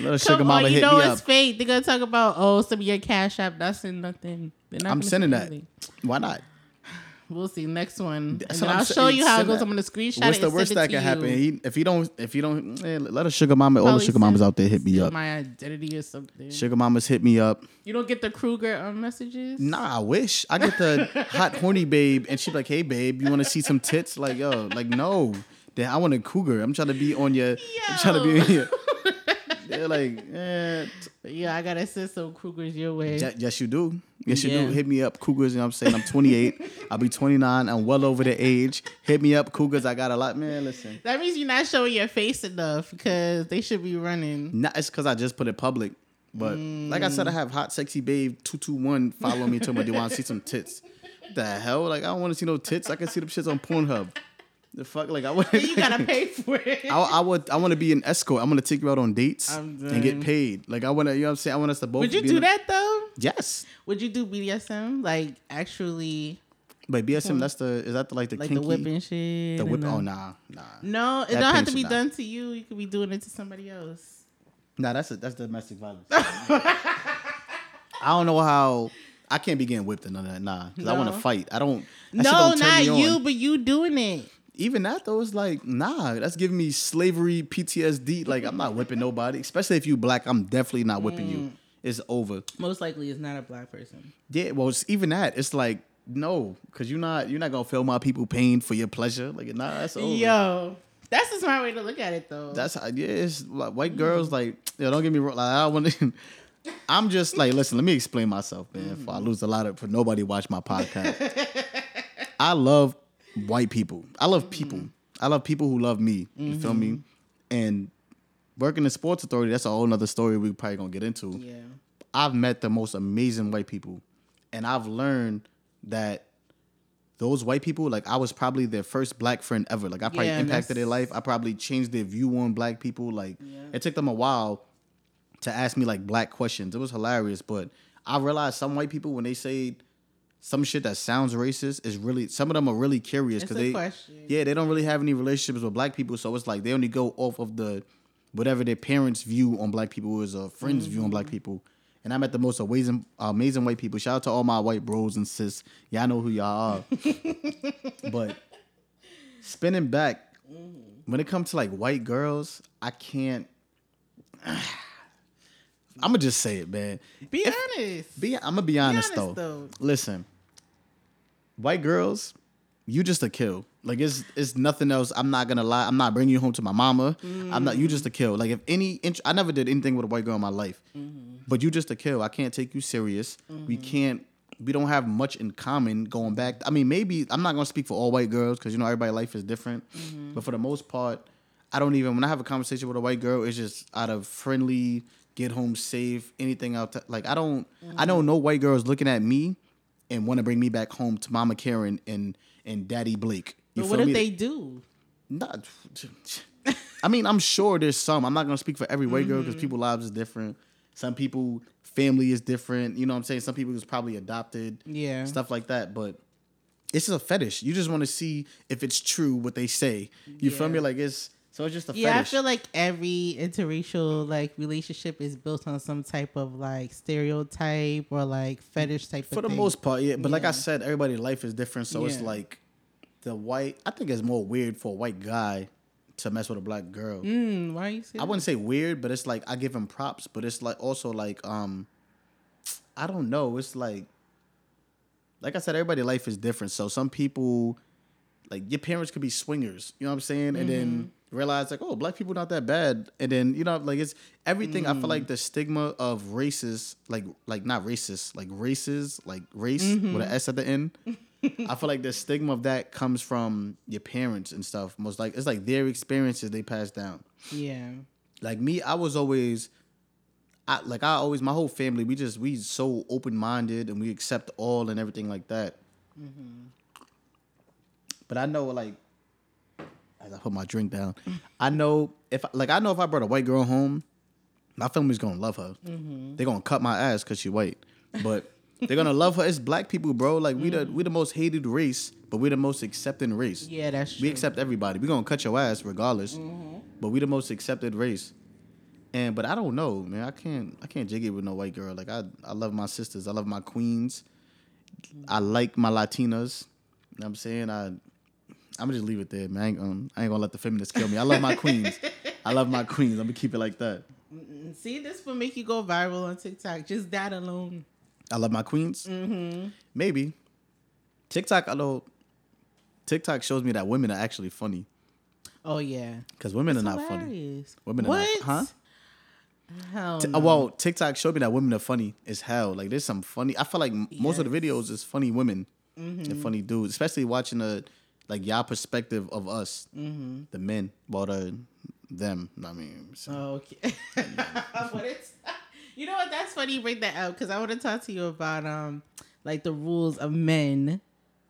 Speaker 2: Let a sugar
Speaker 1: Come
Speaker 2: mama
Speaker 1: on, you
Speaker 2: hit
Speaker 1: know
Speaker 2: me
Speaker 1: it's
Speaker 2: up.
Speaker 1: fake. They're gonna talk about oh some of your cash app. That's in nothing. They're not
Speaker 2: I'm
Speaker 1: gonna
Speaker 2: sending that.
Speaker 1: anything.
Speaker 2: Why not?
Speaker 1: We'll see next one.
Speaker 2: That's
Speaker 1: And
Speaker 2: what
Speaker 1: then
Speaker 2: I'm
Speaker 1: I'll
Speaker 2: saying.
Speaker 1: show you how it
Speaker 2: Send
Speaker 1: goes.
Speaker 2: that.
Speaker 1: I'm gonna screenshot
Speaker 2: What's
Speaker 1: it.
Speaker 2: the
Speaker 1: and
Speaker 2: worst
Speaker 1: send
Speaker 2: that
Speaker 1: to
Speaker 2: can happen?
Speaker 1: you.
Speaker 2: He, if you don't, if you don't, eh, let a sugar mama, all the
Speaker 1: Probably
Speaker 2: sugar mamas
Speaker 1: send-
Speaker 2: out there hit me
Speaker 1: steal
Speaker 2: up.
Speaker 1: My identity or something.
Speaker 2: Sugar mamas hit me up.
Speaker 1: You don't get the cougar um, messages.
Speaker 2: Nah, I wish I get the hot horny babe, and she be like, "Hey, babe, you want to see some tits?" Like, yo, like no, then I want a cougar. I'm trying to be on your. I'm trying to be on your. They're like, eh,
Speaker 1: Yeah, I gotta send some cougars your way.
Speaker 2: ye- yes, you do. Yes, you
Speaker 1: Yeah.
Speaker 2: do. Hit me up, cougars. You know what I'm saying? I'm 28. I'll be 29. I'm well over the age. Hit me up, cougars. I got a lot. Man, listen.
Speaker 1: that means you're not showing your face enough because they should be running.
Speaker 2: Not it's because I just put it public. But like I said, I have hot, sexy babe two two one follow me. Tell me, do you want to see some tits? The hell? Like I don't want to see no tits. I can see them shits on Pornhub. The fuck? Like I want.
Speaker 1: you gotta pay for it.
Speaker 2: I, I would. I want to be an escort. I'm gonna take you out on dates and get paid. Like I want to. You know what I'm saying? I want us to both.
Speaker 1: Would you
Speaker 2: be
Speaker 1: do
Speaker 2: in-
Speaker 1: that though?
Speaker 2: Yes.
Speaker 1: Would you do BDSM? Like actually,
Speaker 2: But BSM, hmm. that's the. Is that the like the
Speaker 1: like
Speaker 2: kinky?
Speaker 1: the whipping shit?
Speaker 2: The whip. Oh
Speaker 1: the-
Speaker 2: nah, nah.
Speaker 1: No, it
Speaker 2: That
Speaker 1: don't have to be
Speaker 2: shit, nah.
Speaker 1: done to you. You could be doing it to somebody else.
Speaker 2: Nah, that's a, that's domestic violence. I don't know how. I can't be getting whipped and none of that. Nah, because I want to fight. I don't. that shit
Speaker 1: No,
Speaker 2: don't turn
Speaker 1: not
Speaker 2: me on.
Speaker 1: you, but you doing it.
Speaker 2: Even that though is like nah that's giving me slavery ptsd like i'm not whipping nobody especially if you black i'm definitely not whipping you
Speaker 1: Mm.
Speaker 2: it's over
Speaker 1: Most likely, it's not a black person.
Speaker 2: yeah well it's even that it's like no because you're not you're not gonna feel my people pain for your pleasure like nah that's over
Speaker 1: Yo, that's a smart way to look at it, though.
Speaker 2: that's how yeah it's like white girls like yo don't get me wrong like i want to i'm just like listen let me explain myself man if i lose a lot of for nobody watch my podcast i love white people i love people i love people who love me you feel me and working in sports authority that's a whole nother story we probably gonna get into
Speaker 1: yeah.
Speaker 2: I've met the most amazing white people, and I've learned that those white people, like I was probably their first black friend ever. Like I probably
Speaker 1: Yeah,
Speaker 2: impacted their life. I probably changed their view on black people. Like
Speaker 1: Yeah.
Speaker 2: it took them a while to ask me like black questions. It was hilarious, but I realized some white people when they say some shit that sounds racist is really some of them are really curious because they
Speaker 1: question.
Speaker 2: yeah they don't really have any relationships with black people, so it's like they only go off of the whatever their parents' view on black people is or friends' view on black mm-hmm. people. And I met the most amazing, amazing white people. Shout out to all my white bros and sis. Y'all know who y'all are. but spinning back, mm-hmm. when it comes to like white girls, I can't. I'm gonna just say it, man.
Speaker 1: Be
Speaker 2: If-
Speaker 1: honest.
Speaker 2: Be, I'm gonna be honest,
Speaker 1: honest,
Speaker 2: though.
Speaker 1: though.
Speaker 2: Listen, white girls, you just a kill. Like it's it's nothing else. I'm not gonna lie. I'm not bringing you home to my mama. I'm not. You just a kill. Like if any, int- I never did anything with a white girl in my life. Mm-hmm. But you just a kill. I can't take you serious. We mm-hmm. can't. We don't have much in common going back. I mean, maybe I'm not gonna speak for all white girls because you know everybody's life is different. Mm-hmm. But for the most part, I don't even when I have a conversation with a white girl, it's just out of friendly, get home safe, anything out. like I don't, I don't know white girls looking at me and want to bring me back home to Mama Karen and and Daddy Blake. You
Speaker 1: But what if
Speaker 2: me?
Speaker 1: they do?
Speaker 2: Not, I mean, I'm sure there's some. I'm not gonna speak for every white girl because mm-hmm. people's lives is different. Some people family is different. You know what I'm saying? Some people is probably adopted.
Speaker 1: Yeah.
Speaker 2: Stuff like that. But it's just a fetish. You just want to see if it's true what they say. You feel me? Like it's so it's just a fact.
Speaker 1: Yeah,
Speaker 2: fetish.
Speaker 1: I feel like every interracial like relationship is built on some type of like stereotype or like fetish type.
Speaker 2: for the
Speaker 1: thing.
Speaker 2: most part, yeah. But like I said, everybody's life is different. So it's like the white. I think it's more weird for a white guy to mess with a black girl.
Speaker 1: Mm, why you say
Speaker 2: I wouldn't say weird, but it's like I give him props, but it's like also like um I don't know, it's like like I said, everybody's life is different. So some people like your parents could be swingers, you know what I'm saying? And then realize like, oh, black people not that bad. And then, you know, like it's everything I feel mm. like the stigma of racist, like like not racist, like races, like race mm-hmm. with an S at the end. I feel like the stigma of that comes from your parents and stuff. Most like it's like their experiences they pass down
Speaker 1: Yeah.
Speaker 2: like me, I was always, I like I always my whole family. We just we so open minded and we accept all and everything like that. Mm-hmm. But I know like, as I put my drink down, I know if like I know if I brought a white girl home, my family's gonna love her. Mm-hmm. They're gonna cut my ass because she white, but. They're gonna love her. It's black people, bro. Like we the mm. we the most hated race, but we the most accepting race.
Speaker 1: Yeah, that's true.
Speaker 2: We accept everybody. We gonna cut your ass regardless. Mm-hmm. But we the most accepted race. And but I don't know, man. I can't I can't jig it with no white girl. Like I I love my sisters. I love my queens. Mm. I like my Latinas. You know what I'm saying? I I'm gonna just leave it there, man. I ain't, gonna, I ain't gonna let the feminists kill me. I love my queens. I love my queens. I'm gonna keep it like that.
Speaker 1: See, this will make you go viral on TikTok. Just that alone.
Speaker 2: I love my queens. Mm-hmm. Maybe. TikTok, I know. TikTok shows me that women are actually funny
Speaker 1: Oh yeah.
Speaker 2: because women are not funny. Women are not, huh?
Speaker 1: Hell no.
Speaker 2: uh, Well, TikTok showed me that women are funny as hell. Like there's some funny. I feel like m most of the videos is funny women and funny dudes, especially watching the like y'all perspective of us, the men, well the them. I mean, so-
Speaker 1: Oh, okay. but it's you know what? That's funny. You bring that up because I want to talk to you about um like the rules of men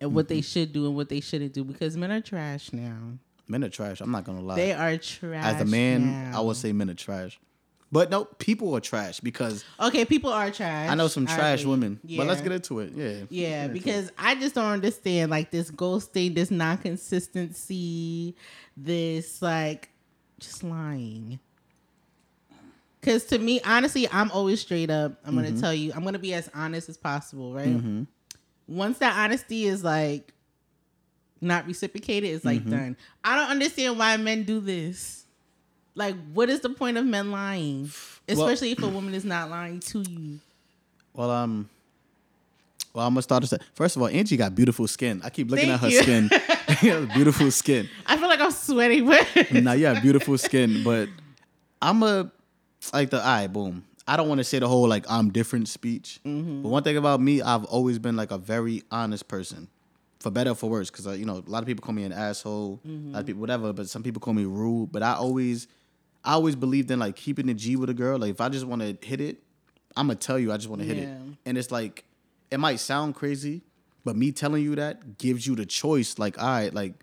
Speaker 1: and what they
Speaker 2: Mm-hmm.
Speaker 1: should do and what they shouldn't do because men are trash now.
Speaker 2: men are trash. I'm not gonna lie.
Speaker 1: They are trash.
Speaker 2: As a man,
Speaker 1: now.
Speaker 2: I would say men are trash. But no, people are trash because
Speaker 1: Okay, people are trash.
Speaker 2: I know some trash women. But let's get into it. Yeah.
Speaker 1: Yeah,
Speaker 2: Get into it.
Speaker 1: because I just don't understand like this ghosting, this non consistency, this like just lying. Cause to me, honestly, I'm always straight up. I'm
Speaker 2: Mm-hmm.
Speaker 1: gonna tell you, I'm gonna be as honest as possible, right? Once that honesty is like not reciprocated, it's like
Speaker 2: Mm-hmm.
Speaker 1: done. I don't understand why men do this. Like, what is the point of men lying? Especially if a woman is not lying to you.
Speaker 2: Well, um, well, I'm gonna start to say. First of all, Angie got beautiful skin. I keep looking
Speaker 1: Thank
Speaker 2: at her
Speaker 1: you.
Speaker 2: skin. Beautiful skin.
Speaker 1: I feel like I'm sweating, but
Speaker 2: now you have beautiful skin, but I'm a like the eye boom. I don't want to say the whole like I'm different speech,
Speaker 1: Mm-hmm.
Speaker 2: but one thing about me, I've always been like a very honest person, for better or for worse. Because you know, a lot of people call me an asshole,
Speaker 1: Mm-hmm.
Speaker 2: lot of people whatever, but some people call me rude. But I always, I always believed in like keeping the G with a girl. Like if I just want to hit it, I'm gonna tell you I just want to hit it, and it's like it might sound crazy, but me telling you that gives you the choice. Like, all right, like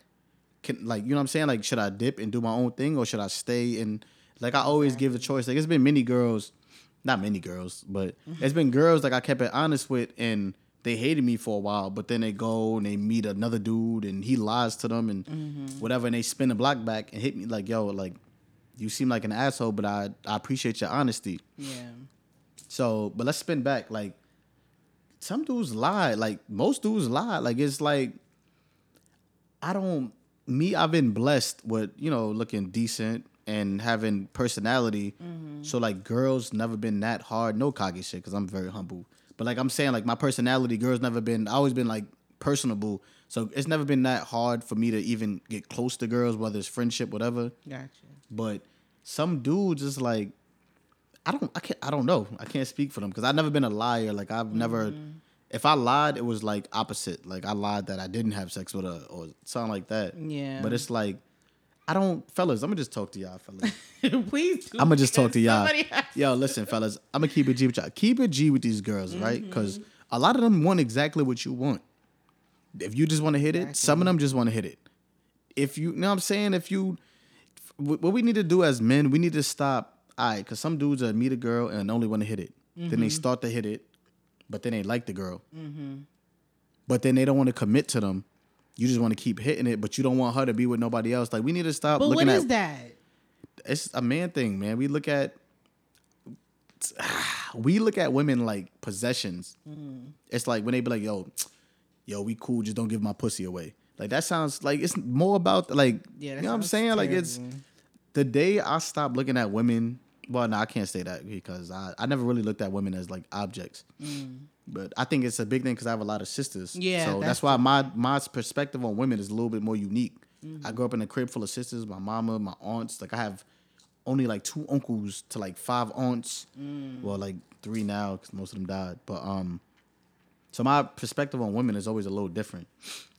Speaker 2: can like you know what I'm saying? Like, should I dip and do my own thing or should I stay and like I always give the choice. Like it's been many girls, not many girls, but it's been girls like I kept it honest with and they hated me for a while, but then they go and they meet another dude and he lies to them and mm-hmm. whatever and they spin the block back and hit me like, yo, like you seem like an asshole, but I I appreciate your honesty.
Speaker 1: yeah.
Speaker 2: So, but let's spin back. Like, some dudes lie. Like, most dudes lie. Like, it's like, I don't, me, I've been blessed with, you know, looking decent and having personality. Mm-hmm. So, like, girls never been that hard. No cocky shit, because I'm very humble. But, like, I'm saying, like, my personality, girls never been, I always been, like, personable. So, it's never been that hard for me to even get close to girls, whether it's friendship, whatever.
Speaker 1: Gotcha.
Speaker 2: But some dudes is like, I don't, I can't, I don't know. I can't speak for them because I've never been a liar. Like I've never, if I lied, it was like opposite. Like I lied that I didn't have sex with her or something like that.
Speaker 1: Yeah.
Speaker 2: But it's like, I don't, fellas. I'm gonna just talk to y'all, fellas.
Speaker 1: Please do.
Speaker 2: I'm gonna just talk to y'all. Yo, listen, fellas. I'm gonna keep it G with y'all. Keep it G with these girls, right?
Speaker 1: Mm-hmm.
Speaker 2: Because a lot of them want exactly what you want. If you just want to hit it, some of them just want to hit it. If you, you know what I'm saying? If you, what we need to do as men, we need to stop. All right, because some dudes are meet a girl and only want to hit it. Then
Speaker 1: Mm-hmm.
Speaker 2: they start to hit it, but then they like the girl. But then they don't want to commit to them. You just want to keep hitting it, but you don't want her to be with nobody else. Like we need to stop
Speaker 1: But
Speaker 2: looking
Speaker 1: what
Speaker 2: at
Speaker 1: is that?
Speaker 2: it's a man thing, man. We look at we look at women like possessions.
Speaker 1: Mm.
Speaker 2: It's like when they be like, "Yo, yo, we cool. Just don't give my pussy away." Like that sounds like it's more about like
Speaker 1: Yeah,
Speaker 2: you know what I'm saying. Like it's
Speaker 1: terrible.
Speaker 2: The day I stopped looking at women. Well, no, I can't say that because I, I never really looked at women as like objects. But I think it's a big thing because I have a lot of sisters.
Speaker 1: Mm. Yeah,
Speaker 2: so that's,
Speaker 1: that's
Speaker 2: why my my perspective on women is a little bit more unique.
Speaker 1: Mm-hmm.
Speaker 2: I grew up in a crib full of sisters. My mama, my aunts. Like I have only like two uncles to like five aunts.
Speaker 1: Mm.
Speaker 2: Well, like three now because most of them died. But um, so my perspective on women is always a little different.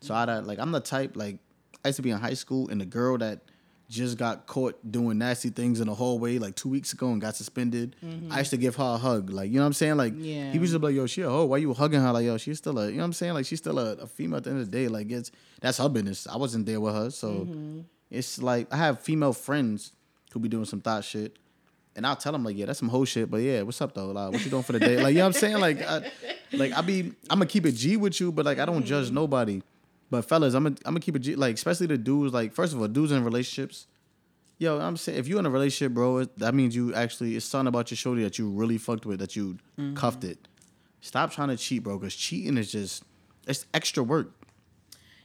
Speaker 2: So I like I'm the type like I used to be in high school and the girl that just got caught doing nasty things in the hallway like two weeks ago and got suspended. Mm-hmm. I used to give her a hug, like you know what I'm saying. Like
Speaker 1: Yeah.
Speaker 2: he was just like, "Yo, she a hoe. Why you hugging her? Like yo, she's still a you know what I'm saying. Like she's still a, a female at the end of the day. Like it's that's her business. I wasn't there with her, so mm-hmm. it's like I have female friends who be doing some thought shit. And I'll tell them like, yeah, that's some whole shit. But yeah, what's up though? Like, what you doing for the day? Like, you know what I'm saying? Like, I, like I be, I'm gonna keep it G with you, but like I don't judge mm-hmm. nobody. But fellas, I'm gonna, I'm gonna keep it. Like, especially the dudes. Like, first of all, dudes in relationships. Yo, I'm saying if you're in a relationship, bro, it, that means you actually it's something about your shorty that you really fucked with, that you mm-hmm. cuffed it. Stop trying to cheat, bro, because cheating is just it's extra work.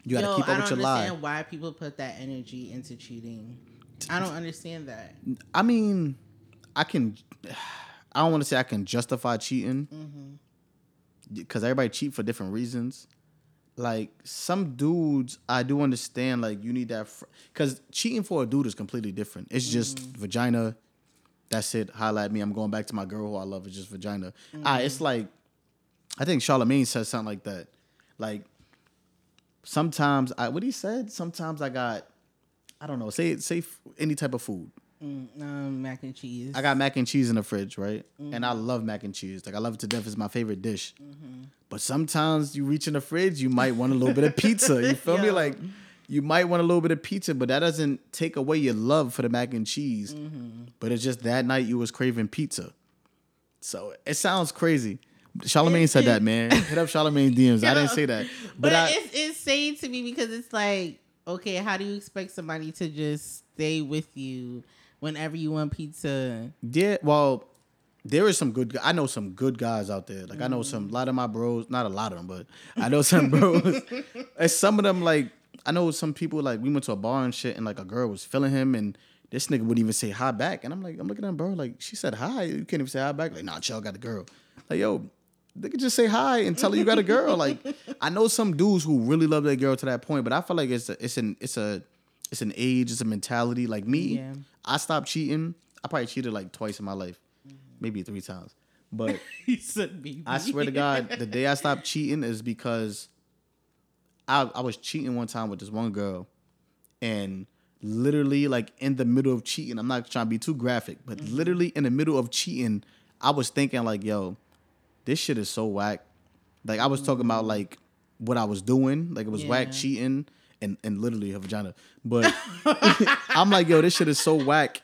Speaker 2: You gotta
Speaker 1: Yo,
Speaker 2: keep
Speaker 1: I
Speaker 2: up
Speaker 1: don't
Speaker 2: with your lie.
Speaker 1: understand why people put that energy into cheating. I don't understand that.
Speaker 2: I mean, I can. I don't want to say I can justify cheating mm-hmm. because everybody cheat for different reasons. Like some dudes, I do understand. Like you need that because cheating for a dude is completely different. It's just vagina. That's it. Highlight me. I'm going back to my girl who I love. It's just vagina. Ah, it's like I think Charlamagne said something like that. Like sometimes I what he said. Sometimes I got I don't know. Say say f- any type of food.
Speaker 1: Mm, um, mac and cheese.
Speaker 2: I got mac and cheese in the fridge, right? And I love mac and cheese. Like I love it to death. It's my favorite dish. But sometimes you reach in the fridge, you might want a little bit of pizza. You feel me? Like you might want a little bit of pizza, but that doesn't take away your love for the mac and cheese. But it's just that night you was craving pizza. So it sounds crazy. Charlamagne said that, man. Hit up Charlamagne DMs. I didn't say that.
Speaker 1: But,
Speaker 2: But, I,
Speaker 1: it's it's insane to me because it's like, okay, how do you expect somebody to just stay with you whenever you want pizza?
Speaker 2: Yeah, well, there is some good. I know some good guys out there. Like I know
Speaker 1: Mm-hmm.
Speaker 2: some. A lot of my bros, not a lot of them, but I know some bros. and some of them, like I know some people like we went to a bar and shit, and like a girl was feeling him, and this nigga wouldn't even say hi back, and I'm like, I'm looking at him, bro, like she said hi, you can't even say hi back, like nah, chill, got a girl, like yo. They could just say hi and tell her you got a girl. Like I know some dudes who really love that girl to that point, but I feel like it's a, it's an it's a it's an age, it's a mentality. Like me,
Speaker 1: Yeah.
Speaker 2: I stopped cheating. I probably cheated like twice in my life, maybe three times. But
Speaker 1: he said baby.
Speaker 2: I swear to God, the day I stopped cheating is because I I was cheating one time with this one girl, and literally like in the middle of cheating, I'm not trying to be too graphic, but
Speaker 1: Mm-hmm.
Speaker 2: literally in the middle of cheating, I was thinking like, yo, this shit is so whack. Like I was talking about like what I was doing, like it was whack
Speaker 1: Mm.
Speaker 2: Cheating and and literally her vagina. But I'm like, yo, this shit is so whack.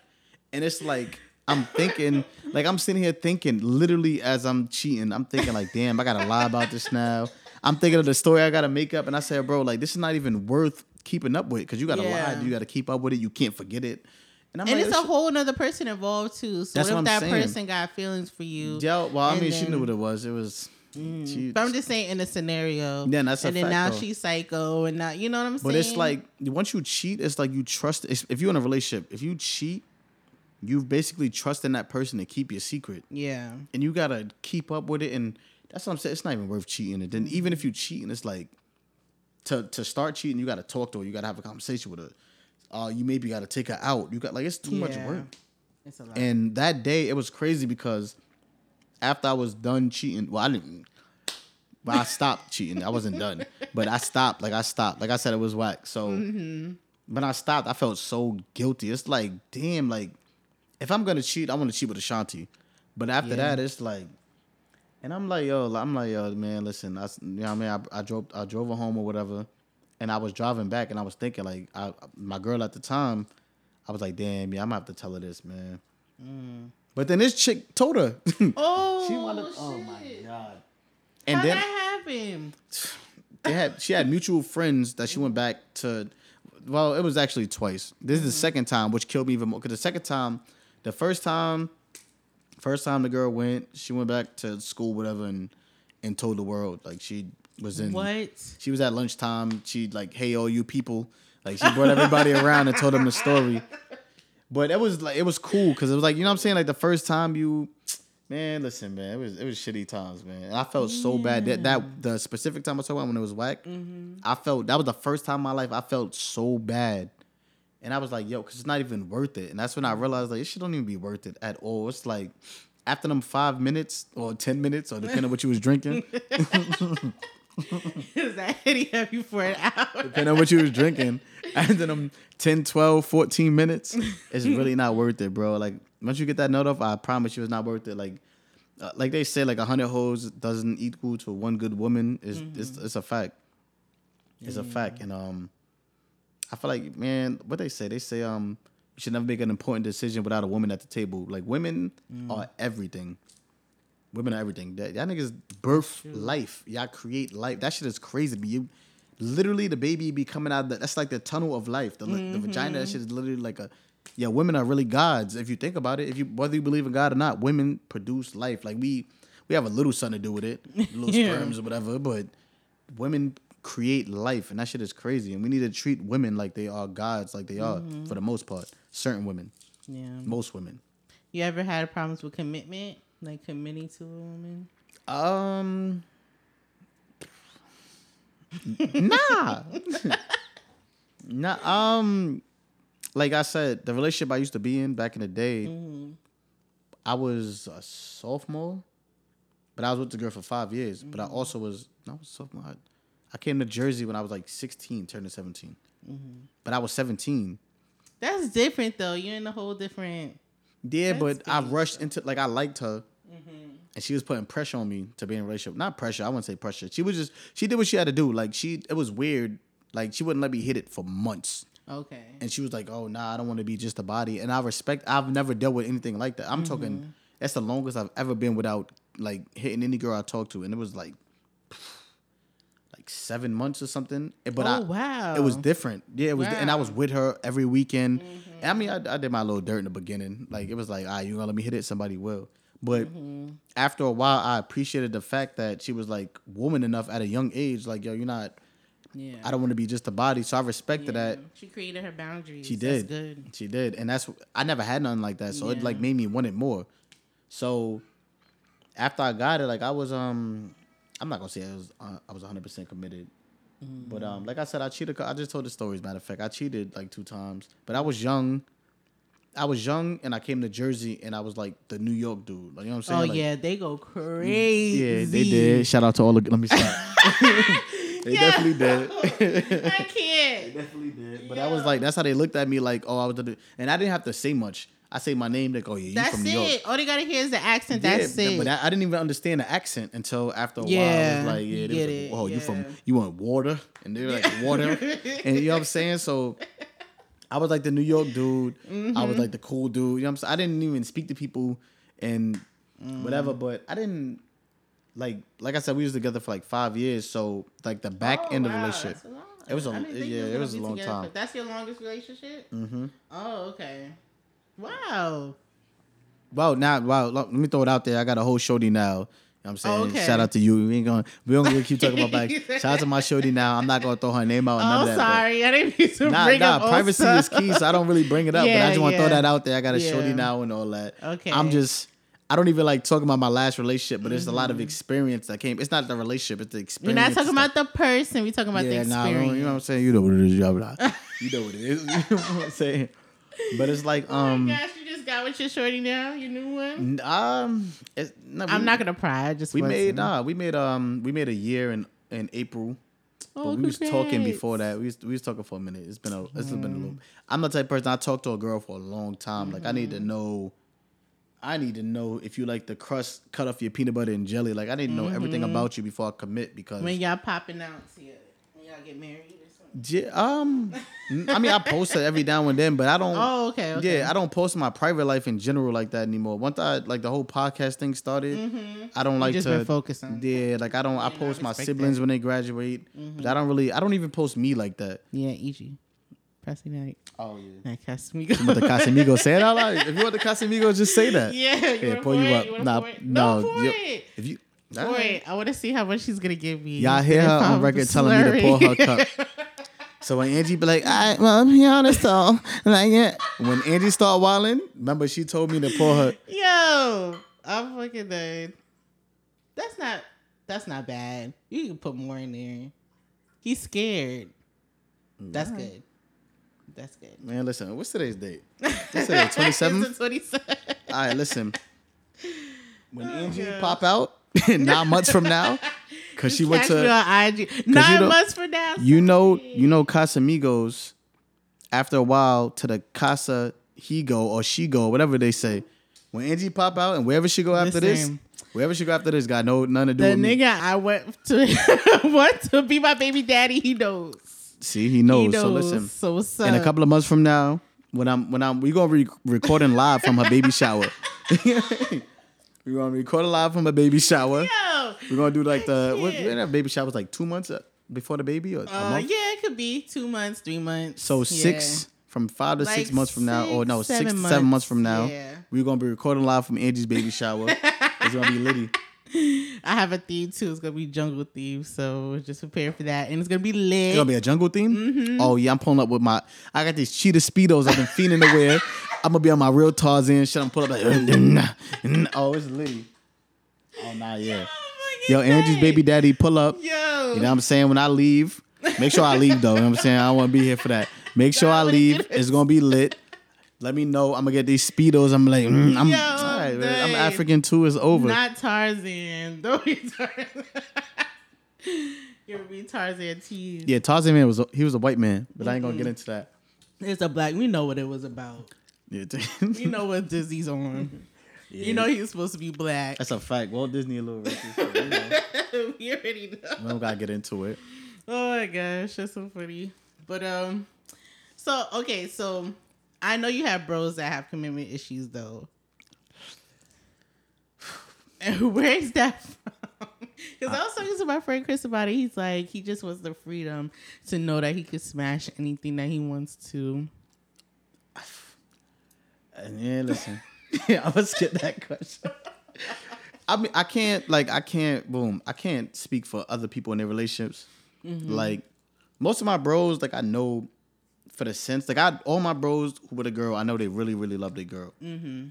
Speaker 2: And it's like I'm thinking, like I'm sitting here thinking, literally as I'm cheating, I'm thinking like, damn, I gotta lie about this now. I'm thinking of the story I gotta make up, and I said, bro, like this is not even worth keeping up with because you gotta
Speaker 1: Yeah.
Speaker 2: lie, you gotta keep up with it, you can't forget it. And I'm
Speaker 1: and
Speaker 2: like,
Speaker 1: it's a whole another person involved too. So what
Speaker 2: what
Speaker 1: if
Speaker 2: I'm
Speaker 1: that
Speaker 2: saying.
Speaker 1: person got feelings for you?
Speaker 2: yeah, well, I mean, she knew what it was. It was, she,
Speaker 1: But I'm just saying in a scenario.
Speaker 2: Yeah, that's a
Speaker 1: and then
Speaker 2: fact,
Speaker 1: now
Speaker 2: though.
Speaker 1: she's psycho and now you know what I'm saying.
Speaker 2: But it's like once you cheat, it's like you trust. If you're in a relationship, if you cheat, you've basically trusting that person to keep your secret,
Speaker 1: yeah,
Speaker 2: and you gotta keep up with it. And that's what I'm saying. It's not even worth cheating. And then even if you cheat, and it's like to to start cheating, you gotta talk to her. You gotta have a conversation with her. Uh, you maybe gotta take her out. You got like it's too much work.
Speaker 1: it's a lot.
Speaker 2: And that day, it was crazy because after I was done cheating, well, I didn't. But I stopped cheating. I wasn't done, but I stopped. Like I stopped. Like I said, it was whack. So mm-hmm. when I stopped, I felt so guilty. It's like, damn, like if I'm gonna cheat, I want to cheat with Ashanti. But after
Speaker 1: Yeah.
Speaker 2: that, it's like, and I'm like, yo, I'm like, yo, man, listen, I, you know what I mean, I, I drove, I drove her home or whatever, and I was driving back, and I was thinking, like, I, my girl at the time, I was like, damn, yeah, I'm gonna have to tell her this, man. Mm. But then this chick told her,
Speaker 1: oh,
Speaker 2: she wanted,
Speaker 1: shit.
Speaker 2: oh my god, and
Speaker 1: How
Speaker 2: then
Speaker 1: that happened.
Speaker 2: they had she had mutual friends that she went back to. Well, it was actually twice. This is the mm-hmm. second time, which killed me even more. Because the second time, the first time, first time the girl went, she went back to school, whatever, and and told the world like she was in.
Speaker 1: What?
Speaker 2: She was at lunchtime. She like, hey, all you people. Like she brought everybody around and told them the story. But it was like it was cool because it was like you know what I'm saying like the first time you, man, listen, man, it was it was shitty times, man. And I felt so bad that that the specific time I talking about when it was whack, mm-hmm. I felt that was the first time in my life I felt so bad, and I was like, yo, because it's not even worth it. And that's when I realized like this shit don't even be worth it at all. It's like after them five minutes or ten minutes or depending on what you was drinking,
Speaker 1: Is that up you for an hour?
Speaker 2: depending on what you was drinking, after them 10, 12, 14 minutes, it's really not worth it, bro. Like once you get that note off, I promise you it's not worth it. Like uh, like they say, like a hundred hoes doesn't equal to one good woman. Is it's, it's a fact. It's a fact, and um, I feel like man, what they say, they say um, you should never make an important decision without a woman at the table. Like women are everything. Women are everything. That y'all niggas birth life. Y'all create life. That shit is crazy. But you literally the baby be coming out. The, that's like the tunnel of life. The, the vagina. That mm-hmm. shit is literally like a. Yeah, women are really gods. If you think about it, if you whether you believe in God or not, women produce life. Like we we have a little something to do with it, little
Speaker 1: Yeah.
Speaker 2: sperms or whatever. But women create life, and that shit is crazy. And we need to treat women like they are gods, like they are mm-hmm. for the most part. Certain women,
Speaker 1: Yeah.
Speaker 2: most women.
Speaker 1: You ever had problems with commitment, like committing to a woman?
Speaker 2: Um, nah, nah. Um, like I said, the relationship I used to be in back in the day, I was a sophomore, but I was with the girl for five years. But I also was, I was a sophomore. I, I came to Jersey when I was like sixteen, turning 17 But I was seventeen.
Speaker 1: That's different though. You're in a whole different.
Speaker 2: Yeah, but I rushed into like I liked her, and she was putting pressure on me to be in a relationship. Not pressure. I wouldn't say pressure. She was just she did what she had to do. Like she, it was weird. Like she wouldn't let me hit it for months,
Speaker 1: Okay.
Speaker 2: and she was like, "Oh nah, I don't want to be just a body." And I respect. I've never dealt with anything like that. I'm talking. That's the longest I've ever been without like hitting any girl I talked to, and it was like like seven months or something. But
Speaker 1: oh
Speaker 2: I,
Speaker 1: wow.
Speaker 2: it was different. Yeah, it was, and I was with her every weekend. And I mean, I, I did my little dirt in the beginning. Like it was like, ah, you gonna let me hit it? Somebody will. But after a while, I appreciated the fact that she was like woman enough at a young age. Like, yo, you're not
Speaker 1: Yeah.
Speaker 2: I don't want to be just a body. So I respected
Speaker 1: Yeah.
Speaker 2: that.
Speaker 1: She created her boundaries.
Speaker 2: She
Speaker 1: That's
Speaker 2: did.
Speaker 1: good.
Speaker 2: She did, and that's I never had nothing like that. So it like made me want it more. So after I got it, like I was um, I'm not gonna say I was uh, I was 100 percent committed, but um, like I said, I cheated. I just told the stories. Matter of fact, I cheated like two times, but I was young. I was young, and I came to Jersey, and I was like the New York dude. Like you know what I'm oh, saying?
Speaker 1: Oh
Speaker 2: Like,
Speaker 1: yeah, they go crazy.
Speaker 2: yeah, they did. Shout out to all the. Let me stop. they
Speaker 1: Yeah.
Speaker 2: definitely did.
Speaker 1: I can't.
Speaker 2: They definitely did. But I was like, that's how they looked at me, like, oh, I was the, and I didn't have to say much. I say my name, they go, yeah, you
Speaker 1: That's
Speaker 2: from New York.
Speaker 1: That's it. All they gotta hear is the accent.
Speaker 2: Yeah,
Speaker 1: That's it.
Speaker 2: but I, I didn't even understand the accent until after a while. I
Speaker 1: Yeah,
Speaker 2: was like, yeah, they
Speaker 1: get
Speaker 2: was
Speaker 1: it,
Speaker 2: like, oh, you from you want water, and they were like water, and you know what I'm saying. So I was like the New York dude. I
Speaker 1: Mm-hmm.
Speaker 2: was like the cool dude. You know what I'm saying. I didn't even speak to people and
Speaker 1: Mm.
Speaker 2: whatever, but I didn't like like I said, we was together for like five years. So like the back
Speaker 1: Oh,
Speaker 2: end of the relationship.
Speaker 1: that's a long-
Speaker 2: It was a-
Speaker 1: I
Speaker 2: yeah, it was a long
Speaker 1: together
Speaker 2: time.
Speaker 1: That's your longest relationship.
Speaker 2: Mm-hmm.
Speaker 1: Oh, okay. Wow.
Speaker 2: Wow, now wow, let me throw it out there. I got a whole shorty now. You know what I'm saying?
Speaker 1: Okay.
Speaker 2: Shout out to you. We ain't gonna, we don't gonna keep talking about back. Shout out to my shorty now. I'm not gonna throw her name out none
Speaker 1: Oh,
Speaker 2: of that.
Speaker 1: sorry. I didn't mean to
Speaker 2: Nah,
Speaker 1: bring
Speaker 2: nah,
Speaker 1: up old
Speaker 2: privacy is key, so I don't really bring it up. Yeah, but I just want to
Speaker 1: yeah.
Speaker 2: throw that out there. I got a shorty now and all that.
Speaker 1: Okay.
Speaker 2: I'm just I don't even like talking about my last relationship, but there's a lot
Speaker 1: Mm-hmm.
Speaker 2: of experience that came. It's not the relationship, it's the experience.
Speaker 1: We're
Speaker 2: not
Speaker 1: talking about the person. We're talking about the
Speaker 2: yeah, nah,
Speaker 1: experience.
Speaker 2: you know what I'm saying? You know what it is, y'all. blah. You know what it is. you know what I'm saying? But it's like
Speaker 1: Oh
Speaker 2: um
Speaker 1: you just got with your shorty now, your new one.
Speaker 2: um it's, no,
Speaker 1: I'm not gonna pry. I just
Speaker 2: We made nah, we made um we made a year in in April.
Speaker 1: Oh,
Speaker 2: but we was talking before that. We was, we was talking for a minute. It's been a it's been a little. I'm the type of person I talk to a girl for a long time. Like I need to
Speaker 1: Mm-hmm.
Speaker 2: know. I need to know if you like the crust cut off your peanut butter and jelly. Like I need to know everything about you before I commit because
Speaker 1: Mm-hmm. When y'all popping out, yeah, when y'all get married or something.
Speaker 2: J- um I mean I post it every now and then, but I don't.
Speaker 1: Oh, okay, okay.
Speaker 2: Yeah, I don't post my private life in general like that anymore. Once I like the whole podcast thing started, I don't like
Speaker 1: Mm-hmm. just
Speaker 2: to
Speaker 1: been focused on-
Speaker 2: Yeah, like I don't. I
Speaker 1: I
Speaker 2: post my siblings
Speaker 1: that.
Speaker 2: when they graduate, but I don't really. I don't even post me like that.
Speaker 1: Yeah, EG. Pressy night.
Speaker 2: Oh yeah.
Speaker 1: Night Casamigo.
Speaker 2: But the Casamigos say it out loud. If you want the Casamigos, just say that.
Speaker 1: yeah, you
Speaker 2: Yeah, pull you up.
Speaker 1: You
Speaker 2: Nah,
Speaker 1: pour it?
Speaker 2: no,
Speaker 1: pour
Speaker 2: you- If you.
Speaker 1: Pour it. I want to see how much she's gonna give me.
Speaker 2: Y'all hear her
Speaker 1: If
Speaker 2: on
Speaker 1: I'm
Speaker 2: record telling me to pour her
Speaker 1: slurring.
Speaker 2: cup. So when Angie be like, all right "I well, be honest though," like yeah. When Angie start wilding, remember she told me to pull her.
Speaker 1: Yo, I'm fucking dead. That's not. That's not bad. You can put more in there. He's scared. That's good. That's good.
Speaker 2: Man, listen, what's today's date? What's today? Twenty seventh.
Speaker 1: the 27th.
Speaker 2: All right, listen. When
Speaker 1: Oh,
Speaker 2: Angie
Speaker 1: gosh.
Speaker 2: pop out nine months from now, because she went
Speaker 1: me
Speaker 2: to
Speaker 1: on IG. Nine
Speaker 2: know-
Speaker 1: months for now.
Speaker 2: you know you know Casamigos. After a while, to the Casa he go or she go, whatever they say. When Angie pop out and wherever she go after
Speaker 1: Listen.
Speaker 2: this, wherever she go after this, got no none to do
Speaker 1: The
Speaker 2: with me.
Speaker 1: nigga I went to want to be my baby daddy. He knows.
Speaker 2: See, he knows.
Speaker 1: He knows.
Speaker 2: So listen,
Speaker 1: So what's up?
Speaker 2: in a couple of months from now, when I'm when I'm we gonna be recording live from her baby shower. we gonna record live from her baby shower.
Speaker 1: Yo.
Speaker 2: We're gonna do like the what,
Speaker 1: can't.
Speaker 2: when that baby shower was like two months uh, before the baby or
Speaker 1: Uh, yeah, it could be two months, three months.
Speaker 2: So
Speaker 1: Yeah.
Speaker 2: six from five to six months from now, or no,
Speaker 1: six,
Speaker 2: six to
Speaker 1: seven
Speaker 2: seven months
Speaker 1: months.
Speaker 2: from now,
Speaker 1: Yeah.
Speaker 2: we're gonna be recording live from Angie's baby shower. it's gonna be litty.
Speaker 1: I have a theme too. It's gonna be jungle theme, so just prepare for that, and it's gonna be lit.
Speaker 2: It's gonna be a jungle theme.
Speaker 1: Mm-hmm.
Speaker 2: Oh yeah, I'm pulling up with my. I got these cheetah speedos I've been fiending to wear. I'm gonna be on my real Tarzan shit. I'm pulling up like. oh, it's litty. Oh nah, yeah. Yo, Angie's baby daddy, pull up.
Speaker 1: Yo,
Speaker 2: You know what I'm saying? When I leave, make sure I leave though. You know what I'm saying? I don't want to be here for that. Make sure I leave. It's gonna be lit. Let me know. I'm gonna get these speedos. I'm like, mm, I'm,
Speaker 1: Yo,
Speaker 2: all right, man. I'm. African too. It's over.
Speaker 1: not Tarzan. Don't be Tarzan. You're gonna be Tarzan tease.
Speaker 2: yeah, Tarzan man was a- he was a white man, but I ain't gonna get into that.
Speaker 1: It's a black. We know what it was about.
Speaker 2: Yeah,
Speaker 1: We know what Disney's on. You know he was supposed to be black.
Speaker 2: that's a fact. Walt Disney a little racist. you know,
Speaker 1: we already know.
Speaker 2: we don't gotta get into it.
Speaker 1: Oh my gosh, that's so funny. But um, so okay, so I know you have bros that have commitment issues though. And where is that from? Because I was talking to my friend Chris about it. He's like, he just wants the freedom to know that he could smash anything that he wants to.
Speaker 2: And yeah, listen. yeah, was skip that question. I mean, I can't like I can't boom. I can't speak for other people in their relationships.
Speaker 1: Mm-hmm.
Speaker 2: Like most of my bros, like I know for the sense, like I all my bros who with a girl, I know they really, really love their girl. Mm-hmm.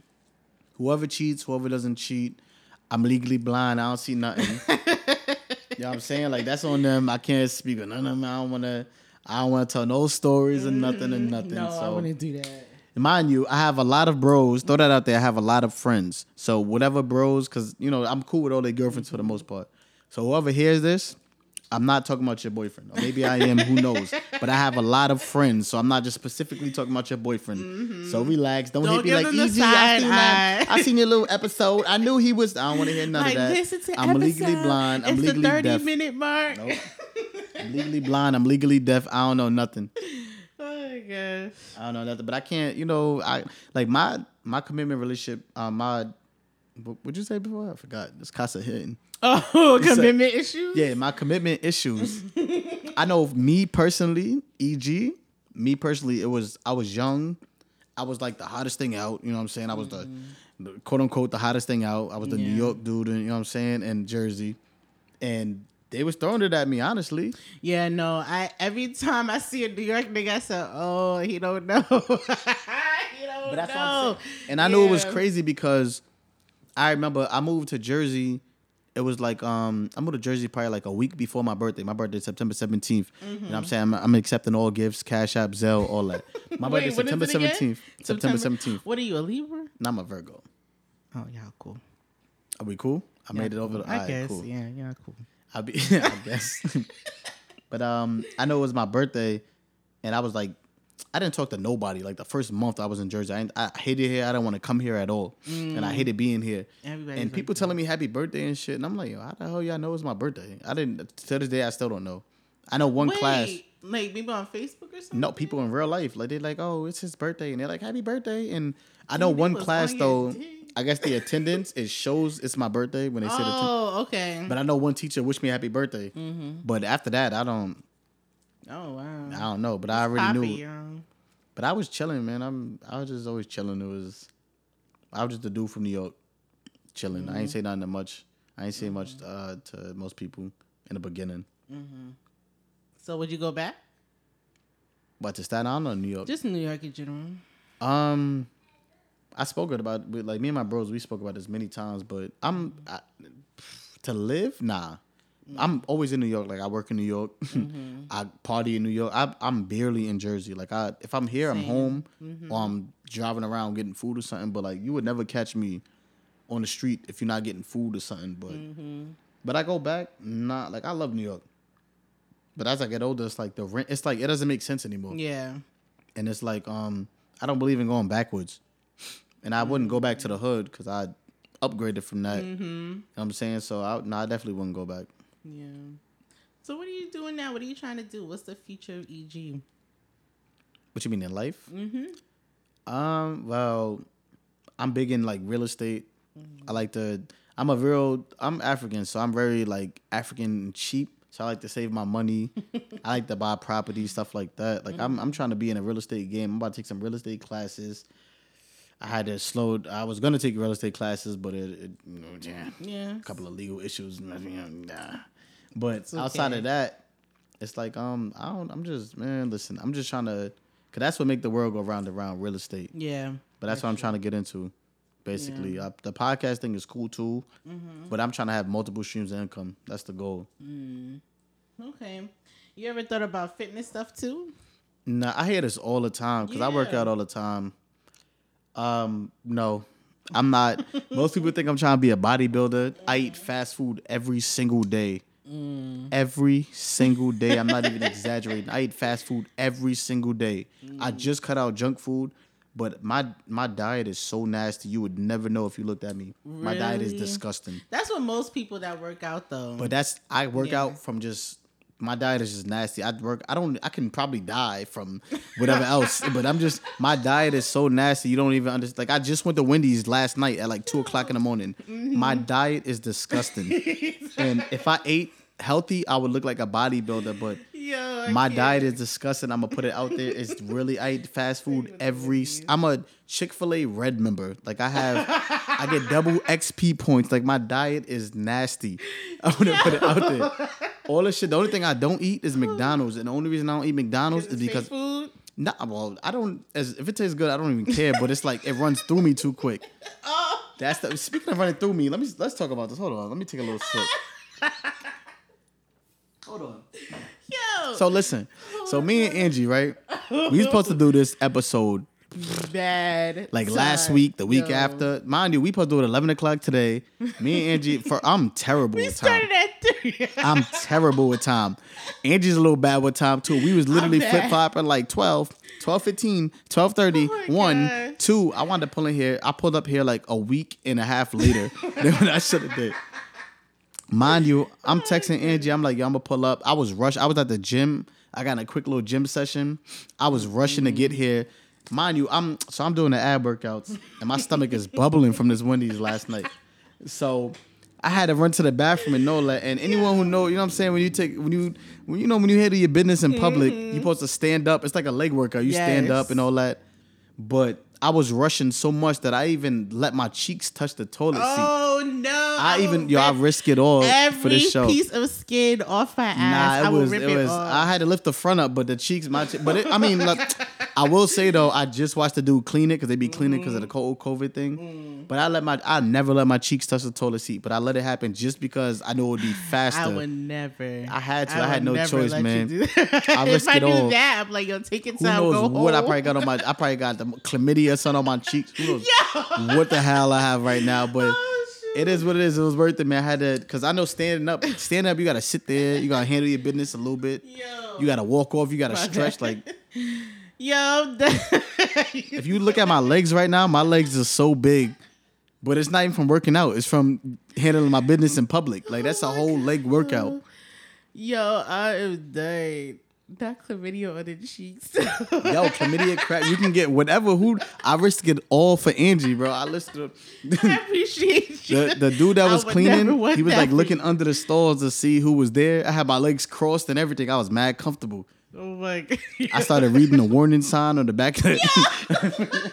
Speaker 2: Whoever cheats, whoever doesn't cheat, I'm legally blind. I don't see nothing. you know what I'm saying? Like that's on them. I can't speak on none of them. I don't wanna I don't wanna tell no stories and nothing and nothing.
Speaker 1: No,
Speaker 2: so
Speaker 1: I wouldn't do that.
Speaker 2: Mind you, I have a lot of bros. Throw that out there. I have a lot of friends. So whatever bros, because you know I'm cool with all their girlfriends for the most part. So whoever hears this, I'm not talking about your boyfriend. Or maybe I am. Who knows? But I have a lot of friends, so I'm not just specifically talking about your boyfriend. So mm-hmm. relax. Don't,
Speaker 1: Don't
Speaker 2: hit me like easy. I seen that. I seen your little episode. I knew he was. I don't want to hear none
Speaker 1: Like
Speaker 2: of that.
Speaker 1: listen to
Speaker 2: I'm legally blind. I'm
Speaker 1: it's
Speaker 2: legally
Speaker 1: the 30
Speaker 2: deaf.
Speaker 1: minute mark.
Speaker 2: Nope. I'm legally blind. I'm legally deaf. I don't know nothing.
Speaker 1: Oh gosh.
Speaker 2: I don't know nothing, but I can't. You know, I like my my commitment relationship. Um, my what would you say before? I forgot. It's Casa hitting.
Speaker 1: Oh, commitment issues.
Speaker 2: Yeah, my commitment issues. I know me personally, EG, me personally, it was I was young. I was like the hottest thing out. You know what I'm saying? I was the, the quote unquote the hottest thing out. I was the New York dude, and you know what I'm saying, and Jersey, and they was throwing it at me. Honestly,
Speaker 1: Yeah, no. I every time I see a New York nigga, I say, "Oh, he don't know." he don't
Speaker 2: But that's what I'm
Speaker 1: know.
Speaker 2: saying. And I knew it was crazy because I remember I moved to Jersey. It was like um I moved to Jersey probably like a week before my birthday. My birthday is September 17th. You know what I'm saying? I'm, I'm accepting all gifts, Cash App, Zelle, all that. My
Speaker 1: Wait,
Speaker 2: birthday is September 17th. September 17th.
Speaker 1: What are you, a Libra?
Speaker 2: And I'm a Virgo.
Speaker 1: Oh, yeah, cool.
Speaker 2: Are we cool? I made it over the
Speaker 1: I guess.
Speaker 2: cool.
Speaker 1: Yeah, yeah, cool.
Speaker 2: I'll be I guess. but um I know it was my birthday and I was like I didn't talk to nobody. Like the first month I was in Jersey, I, I hated here. I didn't want to come here at all, and I hated being here.
Speaker 1: Everybody's
Speaker 2: and
Speaker 1: like
Speaker 2: people telling me happy birthday and shit, and I'm like, Yo, how the hell y'all know it's my birthday? I didn't. To this day, I still don't know. I know one
Speaker 1: Wait,
Speaker 2: class.
Speaker 1: like people on Facebook or something.
Speaker 2: No, people in real life, like they're like, oh, it's his birthday, and they're like, happy birthday. And I know one class though. I guess the attendance it shows it's my birthday when they say the. Ten-
Speaker 1: Oh, okay.
Speaker 2: but I know one teacher wished me happy birthday.
Speaker 1: Mm-hmm.
Speaker 2: But after that, I don't.
Speaker 1: oh wow.
Speaker 2: I don't know. But I already
Speaker 1: Poppy,
Speaker 2: knew.
Speaker 1: um,
Speaker 2: But I was chilling, man. I'm. I was just always chilling. It was. I was just a dude from New York, chilling. I ain't say nothing that much. I ain't say much uh, to most people in the beginning.
Speaker 1: So would you go back?
Speaker 2: But to Staten Island or New York,
Speaker 1: Just New York in general.
Speaker 2: um, I spoke about with like me and my bros. We spoke about this many times. But I'm I, to live, nah. I'm always in New York. Like I work in New York. Mm-hmm. I party in New York. I, I'm barely in Jersey. Like I, if I'm here, I'm
Speaker 1: Same.
Speaker 2: home, mm-hmm. or I'm driving around getting food or something. But like you would never catch me on the street if you're not getting food or something. But mm-hmm. but I go back. Not like I love New York. But as I get older, it's like the rent. It's like it doesn't make sense anymore.
Speaker 1: Yeah.
Speaker 2: And it's like um, I don't believe in going backwards. And I wouldn't go back to the hood because I upgraded from that. You know what I'm saying? So I, no, I definitely wouldn't go back.
Speaker 1: Yeah. So what are you doing now? What are you trying to do? What's the future of EG?
Speaker 2: What you mean in life? Mm-hmm. Um. Well, I'm big in like real estate. I like to. I'm a real. I'm African, so I'm very like African cheap. So I like to save my money. I like to buy property, stuff like that. Like I'm. I'm trying to be in a real estate game. I'm about to take some real estate classes. I had to slow. I was gonna take real estate classes, but it, it you know, yeah,
Speaker 1: Yeah.
Speaker 2: a couple of legal issues. Nah. But outside of that, it's like um, I don't. I'm just man. Listen, I'm just trying to, cause that's what make the world go round and round. Real estate.
Speaker 1: Yeah.
Speaker 2: But that's what I'm trying to get into. Basically, uh, the podcast thing is cool too,
Speaker 1: Mm-hmm.
Speaker 2: but I'm trying to have multiple streams of income. That's the goal.
Speaker 1: Okay. You ever thought about fitness stuff too?
Speaker 2: Nah, I hear this all the time because I work out all the time. Um, no, I'm not. most people think I'm trying to be a bodybuilder. I eat fast food every single day. Every single day. I'm not even exaggerating. I eat fast food every single day. I just cut out junk food, but my my diet is so nasty. You would never know if you looked at me. My diet is disgusting.
Speaker 1: That's what most people that work out though.
Speaker 2: But that's I work
Speaker 1: Yeah.
Speaker 2: out from just my diet is just nasty. I work I don't I can probably die from whatever else. But I'm just my diet is so nasty you don't even understand. Like I just went to Wendy's last night at like two o'clock in the morning. My diet is disgusting. and if I ate healthy, I would look like a bodybuilder, but
Speaker 1: Yo,
Speaker 2: my
Speaker 1: can't.
Speaker 2: diet is disgusting. I'm gonna put it out there. It's really I eat fast food every. I'm a Chick Fil A Red member. Like I have, I get double XP points. Like my diet is nasty. I want to put it out there. All this shit. The only thing I don't eat is McDonald's, and the only reason I don't eat McDonald's is because
Speaker 1: food.
Speaker 2: nah, well, I don't. As if it tastes good, I don't even care. But it's like it runs through me too quick.
Speaker 1: Oh,
Speaker 2: That's the speaking of running through me. Let me let's talk about this. Hold on. Let me take a little sip. Hold on.
Speaker 1: yo.
Speaker 2: So listen. So me and Angie, right? We supposed to do this episode
Speaker 1: bad.
Speaker 2: like last week, the week
Speaker 1: Yo.
Speaker 2: after. Mind you, we supposed to do it eleven o'clock today. Me and Angie, for I'm terrible
Speaker 1: We
Speaker 2: with time.
Speaker 1: We started at three.
Speaker 2: I'm terrible with time. Angie's a little bad with time too. We was literally flip flopping like 12, 12, 15, 12, 30,
Speaker 1: Oh
Speaker 2: 1,
Speaker 1: gosh.
Speaker 2: 2. I wanted to pull in here. I pulled up here like a week and a half later than what I should have did. Mind you, I'm oh texting Angie. I'm like, yo, I'm gonna pull up. I was rushed. I was at the gym. I got in a quick little gym session. I was rushing to get here. Mind you, I'm so I'm doing the ab workouts and my stomach is bubbling from this Wendy's last night. So I had to run to the bathroom and know that. And anyone who know, you know what I'm saying, when you take when you when you know when you handle your business in public, you're mm-hmm. supposed to stand up. It's like a leg workout. You stand up and all that. But I was rushing so much that I even let my cheeks touch the toilet seat.
Speaker 1: Oh no!
Speaker 2: I even yo, I risk it all for this show.
Speaker 1: piece of skin off my ass.
Speaker 2: Nah,
Speaker 1: I
Speaker 2: it
Speaker 1: will
Speaker 2: was it was. I had to lift the front up, but the cheeks, my. che- But it, I mean, look, I will say though, I just watched the dude clean it because they be cleaning because of the mm-hmm. cold COVID thing. Mm. But I let my, I never let my cheeks touch the toilet seat, but I let it happen just because I know it would be faster.
Speaker 1: I would never.
Speaker 2: I had to. I had no choice, man.
Speaker 1: do.
Speaker 2: I
Speaker 1: if I
Speaker 2: it
Speaker 1: do
Speaker 2: all.
Speaker 1: that, I'm like, yo, take your
Speaker 2: Who
Speaker 1: time.
Speaker 2: knows
Speaker 1: go
Speaker 2: what I probably got on my? I probably got the chlamydia something on my cheeks. Who knows
Speaker 1: Yo.
Speaker 2: what the hell I have right now? But
Speaker 1: Oh,
Speaker 2: it is what it is. It was worth it, man. I had to because I know standing up, standing up, you gotta sit there. You gotta handle your business a little bit.
Speaker 1: Yo.
Speaker 2: You gotta walk off. You gotta stretch. Like
Speaker 1: Yo.
Speaker 2: if you look at my legs right now, my legs are so big. But it's not even from working out. It's from handling my business in public. Like that's a oh whole leg workout.
Speaker 1: Yo, I am dying. That chlamydia on the cheeks.
Speaker 2: Yo, chlamydia crap. You can get whatever. Who I risked it all for Angie, bro. I listened
Speaker 1: I appreciate you.
Speaker 2: the, the dude that was cleaning. He was like looking under the stalls to see who was there. I had my legs crossed and everything. I was mad comfortable.
Speaker 1: Oh my god.
Speaker 2: I started reading the warning sign on the back of the.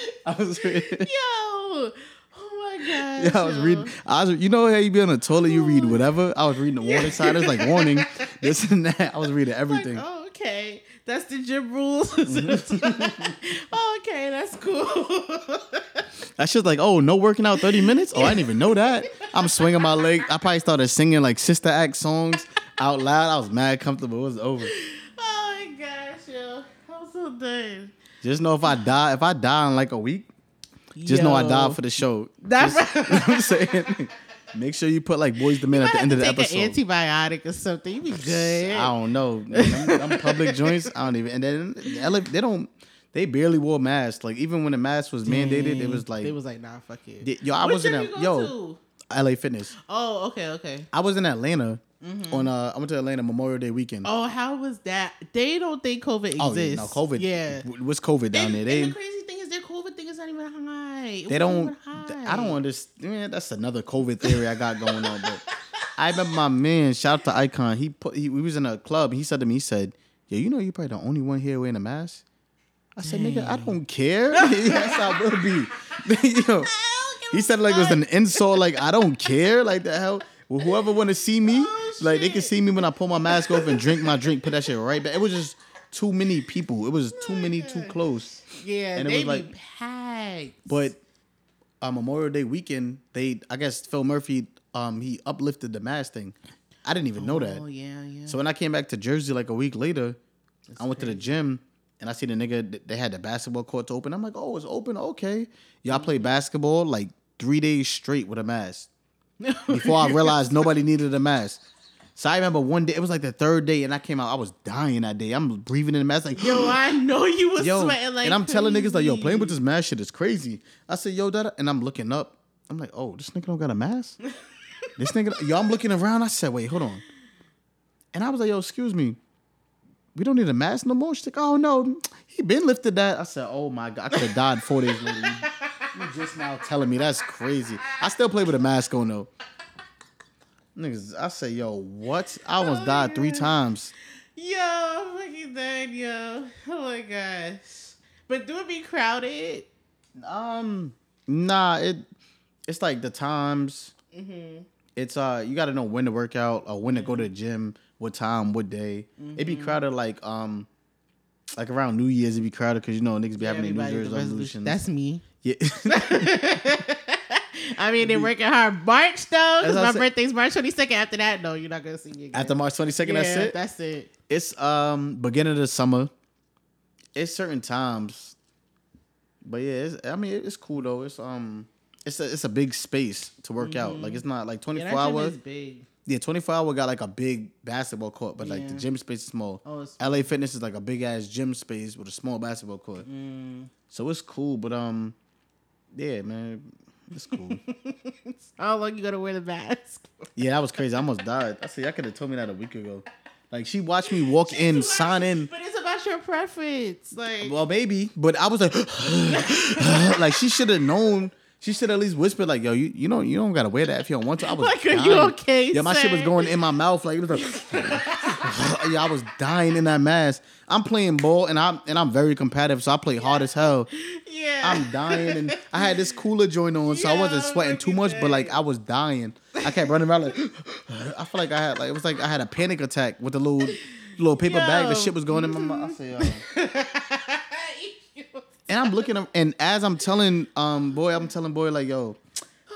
Speaker 2: I was reading.
Speaker 1: Yo. Oh my god.
Speaker 2: Yeah, I was reading. I was, you know how you be on the toilet, you read whatever. I was reading the warning sign. It's like warning, this and that. I was reading everything.
Speaker 1: Like, oh, okay. That's the gym rules. Oh, okay, that's cool.
Speaker 2: That just like, oh, no working out thirty minutes. Oh, I didn't even know that. I'm swinging my leg. I probably started singing like Sister Act songs out loud. I was mad comfortable. It was over.
Speaker 1: oh my gosh, yo. I'm so done.
Speaker 2: Just know if I die, if I die in like a week, just know I died for the show.
Speaker 1: That's
Speaker 2: Just- you know what I'm saying. Make sure you put like Boyz II Men at the end of the episode.
Speaker 1: an antibiotic or something. You be good.
Speaker 2: I don't know. I'm public joints, I don't even. And then they don't. They barely wore masks. Like even when the mask was mandated, it was like,
Speaker 1: it was like, nah, fuck it.
Speaker 2: Yo, I
Speaker 1: What
Speaker 2: was in
Speaker 1: gym
Speaker 2: at-
Speaker 1: you go
Speaker 2: yo.
Speaker 1: to?
Speaker 2: LA Fitness.
Speaker 1: Oh, okay, okay.
Speaker 2: I was in Atlanta on. Uh, I went to Atlanta Memorial Day weekend.
Speaker 1: Mm-hmm. Oh, how was that? They don't think COVID exists.
Speaker 2: Oh, yeah, no, COVID.
Speaker 1: Yeah.
Speaker 2: what's COVID down
Speaker 1: and,
Speaker 2: there?
Speaker 1: and
Speaker 2: They
Speaker 1: the crazy thing is, their COVID thing is not even high. It
Speaker 2: they don't. I don't understand. That's another COVID theory I got going on. But I remember my man. Shout out to Icon. He put. He, we was in a club. He said to me, he said, "Yeah, you know, you're probably the only one here wearing a mask." I said, "Nigga, I don't care. yes, I will be." Yo, he said like it was an insult. Like I don't care. Like the hell. Well, whoever want to see me,
Speaker 1: Oh,
Speaker 2: like they can see me when I pull my mask off and drink my drink. Put that shit right back. It was just too many people. It was too many too close.
Speaker 1: Yeah,
Speaker 2: And it was like-
Speaker 1: packed.
Speaker 2: But uh, Memorial Day weekend, they I guess Phil Murphy um he uplifted the mask thing. I didn't even know that.
Speaker 1: Oh yeah, yeah.
Speaker 2: So when I came back to Jersey like a week later, I went to the gym and I see the nigga they had the basketball courts open. I'm like, oh, it's open. Okay, y'all play basketball like three days straight with a mask. Before I realized nobody needed a mask. So I remember one day it was like the third day, and I came out. I was dying that day. I'm breathing in the mask like
Speaker 1: Yo, I know you was
Speaker 2: yo,
Speaker 1: sweating like
Speaker 2: and I'm telling niggas like, yo, playing with this mask shit is crazy. I said, yo, that, and I'm looking up. I'm like, oh, this nigga don't got a mask. this nigga, yo, I'm looking around. I said, wait, hold on. And I was like, yo, excuse me, we don't need a mask no more. She's like, oh no, he been lifted that. I said, oh my god, I could have died four days later. You just now telling me that's crazy. I still play with a mask on though. Niggas, I say, yo, what? I almost
Speaker 1: Oh,
Speaker 2: died three times.
Speaker 1: Yo, I'm fucking dead, yo. Oh my gosh. But do it be crowded?
Speaker 2: Um, nah, it it's like the times.
Speaker 1: Mm-hmm.
Speaker 2: it's uh you got to know when to work out or when to go to the gym, what time, what day. It'd be crowded like um like around New Year's. It'd be crowded because you know niggas be having their New Year's
Speaker 1: with the resolution.
Speaker 2: resolutions.
Speaker 1: That's me.
Speaker 2: yeah.
Speaker 1: I mean, they're working hard March though,
Speaker 2: because
Speaker 1: my birthday's March 22nd. After that, no, you're not gonna see me again.
Speaker 2: After March twenty second,
Speaker 1: yeah,
Speaker 2: that's it.
Speaker 1: That's it.
Speaker 2: It's um beginning of the summer. It's certain times, but yeah, it's, I mean it's cool though. It's um it's a it's a big space to work out. Like it's not like twenty four
Speaker 1: Yeah,
Speaker 2: four
Speaker 1: that gym
Speaker 2: hours.
Speaker 1: big.
Speaker 2: Yeah, twenty four hour got like a big basketball court, but like the gym space is small.
Speaker 1: Oh, it's
Speaker 2: LA Fitness is like a big ass gym space with a small basketball court.
Speaker 1: Mm.
Speaker 2: So it's cool, but um, yeah, man, it's cool.
Speaker 1: How long you gonna wear the mask?
Speaker 2: yeah, that was crazy. I almost died. I see. I could have told me that a week ago. Like she watched me walk in, sign in.
Speaker 1: But it's about your preference. Like,
Speaker 2: Well, maybe, but I was like, like she should have known. She should at least whisper like, "Yo, you you know you don't gotta wear that if you don't want to." I was
Speaker 1: Like, are you okay,
Speaker 2: Yeah, my shit was going in my mouth like it was like, yeah, I was dying in that mask. I'm playing ball and I'm and I'm very competitive, so I play hard as hell.
Speaker 1: yeah.
Speaker 2: I'm dying and I had this cooler joint on, so I wasn't sweating too much, but like. I was dying. I kept running around like I feel like I had like it was like I had a panic attack with the little little paper bag. The shit was going in my mouth. I said, yo. And I'm looking up, and as I'm telling um boy, I'm telling boy like, yo,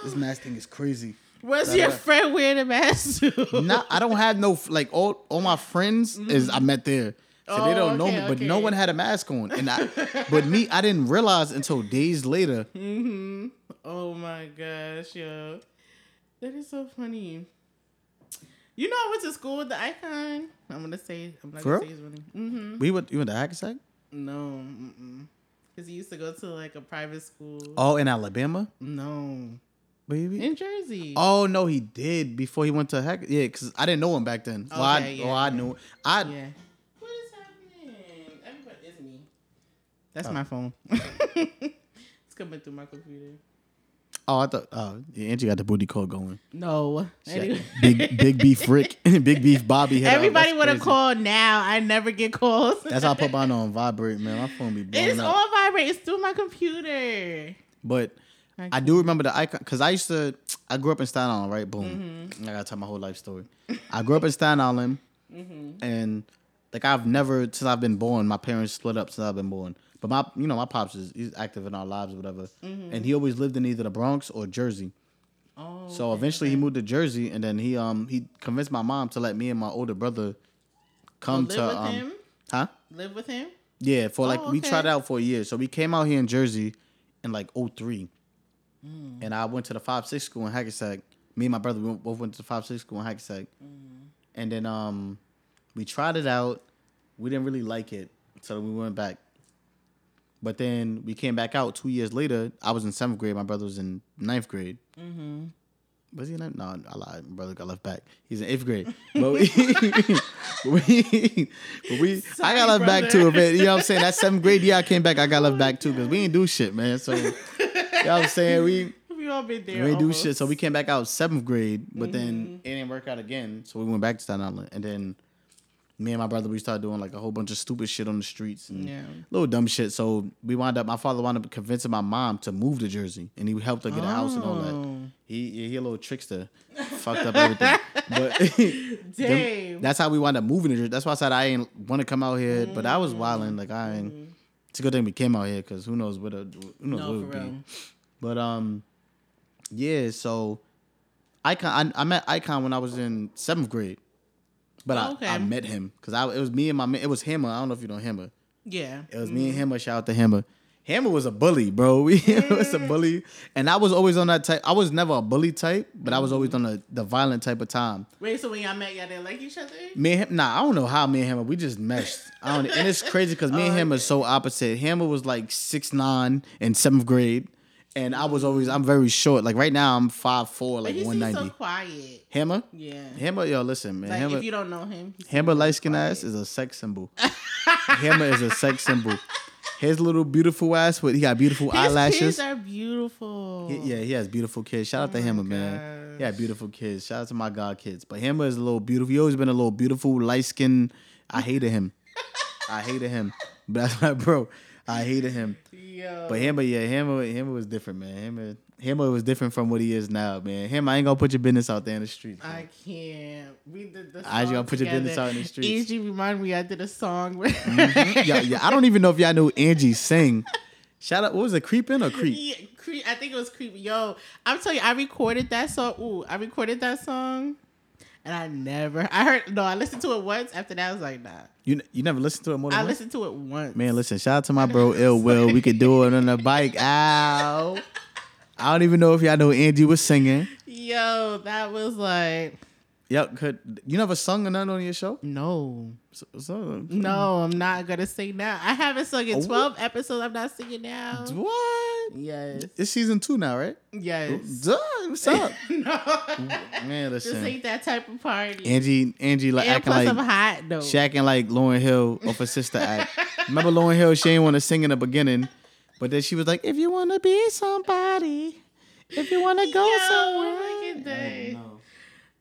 Speaker 2: this mask thing is crazy. Da,
Speaker 1: your
Speaker 2: da, da.
Speaker 1: friend wearing a mask to?
Speaker 2: Not, I don't have no like all all my friends is I met there, so they
Speaker 1: Oh,
Speaker 2: don't know
Speaker 1: okay,
Speaker 2: me. But no one had a mask on, and I, but me, I didn't realize until days later. Hmm.
Speaker 1: Oh my gosh, yo. That is so funny. You know I went to school with the icon. I'm gonna say I'm not
Speaker 2: For
Speaker 1: gonna
Speaker 2: real?
Speaker 1: say his name. Mm-hmm.
Speaker 2: We went, you went to Hackensack?
Speaker 1: No, mm-mm. Cause he used to go to like a private school.
Speaker 2: Oh, in Alabama,
Speaker 1: No,
Speaker 2: baby.
Speaker 1: in Jersey.
Speaker 2: Oh no, he did before he went to Hack. Yeah, because I didn't know him back then. well, I,
Speaker 1: yeah,
Speaker 2: oh, I knew. I
Speaker 1: yeah. What is happening? Everybody is me. That's
Speaker 2: Oh.
Speaker 1: my phone. it's coming through my computer.
Speaker 2: Oh I thought oh yeah, Angie got the booty call going.
Speaker 1: No.
Speaker 2: Big Big Beef Rick, Big Beef Bobby. up.
Speaker 1: Everybody would have called now. I never get calls.
Speaker 2: That's how I put mine on vibrate, man. My phone be blowing
Speaker 1: It's
Speaker 2: up.
Speaker 1: all vibrate. It's through my computer.
Speaker 2: But
Speaker 1: I
Speaker 2: I do remember the icon because I used to. I grew up in Staten Island, right? Boom.
Speaker 1: Mm-hmm.
Speaker 2: I gotta tell my whole life story. I grew up in Staten Island,
Speaker 1: Mm-hmm.
Speaker 2: and like I've never since I've been born. My parents split up since I've been born. But my, you know, my pops is he's active in our lives or whatever,
Speaker 1: Mm-hmm.
Speaker 2: and he always lived in either the Bronx or Jersey.
Speaker 1: Oh.
Speaker 2: So eventually he moved to Jersey, and then he um he convinced my mom to let me and my older brother come
Speaker 1: live
Speaker 2: to
Speaker 1: with
Speaker 2: um
Speaker 1: him?
Speaker 2: huh
Speaker 1: Live with him?
Speaker 2: yeah for like
Speaker 1: Oh,
Speaker 2: we tried it out for a year. So we came out here in Jersey in like 03.
Speaker 1: Mm.
Speaker 2: and I went to the five six school in Hackensack. Me and my brother we both went to the five six school in Hackensack,
Speaker 1: Mm.
Speaker 2: and then um we tried it out. We didn't really like it, so we went back. But then we came back out two years later. I was in seventh grade. My brother was in ninth grade.
Speaker 1: Mm-hmm.
Speaker 2: Was he in ninth? No, I lied. My brother got left back. He's in eighth grade. But we, we, we I got left back too a bit. You know what I'm saying? That seventh grade year I came back, I got left back too because we ain't do shit, man. So, you know what I'm saying? We,
Speaker 1: We all been there.
Speaker 2: we ain't do shit. So we came back out seventh grade, but
Speaker 1: Mm-hmm.
Speaker 2: then it didn't work out again. So we went back to Staten Island. And then me and my brother, we started doing like a whole bunch of stupid shit on the streets and
Speaker 1: Yeah.
Speaker 2: little dumb shit. So we wound up, my father wound up convincing my mom to move to Jersey and he helped her get a house and all that.
Speaker 1: Oh.
Speaker 2: He he a little trickster, fucked up everything. But
Speaker 1: Damn.
Speaker 2: that's how we wound up moving to Jersey. That's why I said I ain't want to come out here, but I was wilding. Like I ain't. It's a good thing we came out here because who knows what a, who knows
Speaker 1: no,
Speaker 2: what it would
Speaker 1: real.
Speaker 2: be. But um, yeah. So, Icon, I, I met Icon when I was in seventh grade, but I,
Speaker 1: Okay.
Speaker 2: I met him because I it was me and my it was Hammer. I don't know if you know Hammer.
Speaker 1: Yeah.
Speaker 2: It was me and Hammer. Shout out to Hammer. Hammer was a bully, bro. We was a bully, and I was always on that type. I was never a bully type, but I was always on the, the violent type of time.
Speaker 1: Wait, so when y'all met, y'all didn't like each other?
Speaker 2: Me and him, nah, I don't know how me and Hammer we just meshed. I don't, and it's crazy because me and
Speaker 1: Oh,
Speaker 2: him are so opposite. Hammer was like six nine in seventh grade, and I was always I'm very short. Like right now I'm five four, like one ninety.
Speaker 1: so quiet.
Speaker 2: Hammer,
Speaker 1: Yeah.
Speaker 2: Hammer, yo, listen, man,
Speaker 1: Like
Speaker 2: Hammer,
Speaker 1: if you don't know him,
Speaker 2: Hammer light skin
Speaker 1: quiet.
Speaker 2: ass is a sex symbol. Hammer is a sex symbol. His little beautiful ass with he got beautiful
Speaker 1: His
Speaker 2: eyelashes.
Speaker 1: kids are beautiful.
Speaker 2: He- yeah, he has beautiful kids. Shout out oh to
Speaker 1: Oh
Speaker 2: Hammer, man. He had beautiful kids. Shout out to my god kids. But Hammer is a little beautiful. He always been a little beautiful, light skin. I hated him. I hated him. But that's my bro. I hated him.
Speaker 1: Yo.
Speaker 2: But Hammer, yeah, Hammer, Hammer was different, man. Him, Hammer was different from what he is now, man. Him, I ain't gonna put your business out there in the street.
Speaker 1: I can't. We did the.
Speaker 2: I just
Speaker 1: song
Speaker 2: gonna put your business
Speaker 1: together.
Speaker 2: out in the streets.
Speaker 1: Angie remind me I did a song. With mm-hmm.
Speaker 2: yeah, yeah. I don't even know if y'all knew Angie sing. Shout out, what was it, creeping or creep?
Speaker 1: Yeah, creep. I think it was Creep. Yo, I'm telling you, I recorded that song. Ooh, I recorded that song, and I never. I heard no. I listened to it once. After that, I was like, nah.
Speaker 2: You you never listened to it more than
Speaker 1: I
Speaker 2: once?
Speaker 1: listened to it once.
Speaker 2: Man, listen, shout out to my bro Ill Will. We could do it on the bike. Ow. I don't even know if y'all know Angie was singing.
Speaker 1: Yo, that was like
Speaker 2: Yep, could you never sung or nothing on your show?
Speaker 1: no,
Speaker 2: So, so-
Speaker 1: no. I'm not gonna sing now. I haven't sung in
Speaker 2: Oh.
Speaker 1: 12 episodes. I'm not singing now.
Speaker 2: What?
Speaker 1: Yes,
Speaker 2: It's season two now, right?
Speaker 1: yes.
Speaker 2: Oh, duh, what's up?
Speaker 1: no,
Speaker 2: Man,
Speaker 1: this ain't that type of party.
Speaker 2: Angie, Angie like
Speaker 1: and
Speaker 2: acting
Speaker 1: plus,
Speaker 2: like
Speaker 1: I'm hot though.
Speaker 2: shacking like Lauryn Hill off her sister act. Remember Lauryn Hill? She ain't want to sing in the beginning, but then she was like, "If you want to be somebody, if you want to go
Speaker 1: Yo,
Speaker 2: somewhere."
Speaker 1: look at
Speaker 2: don't.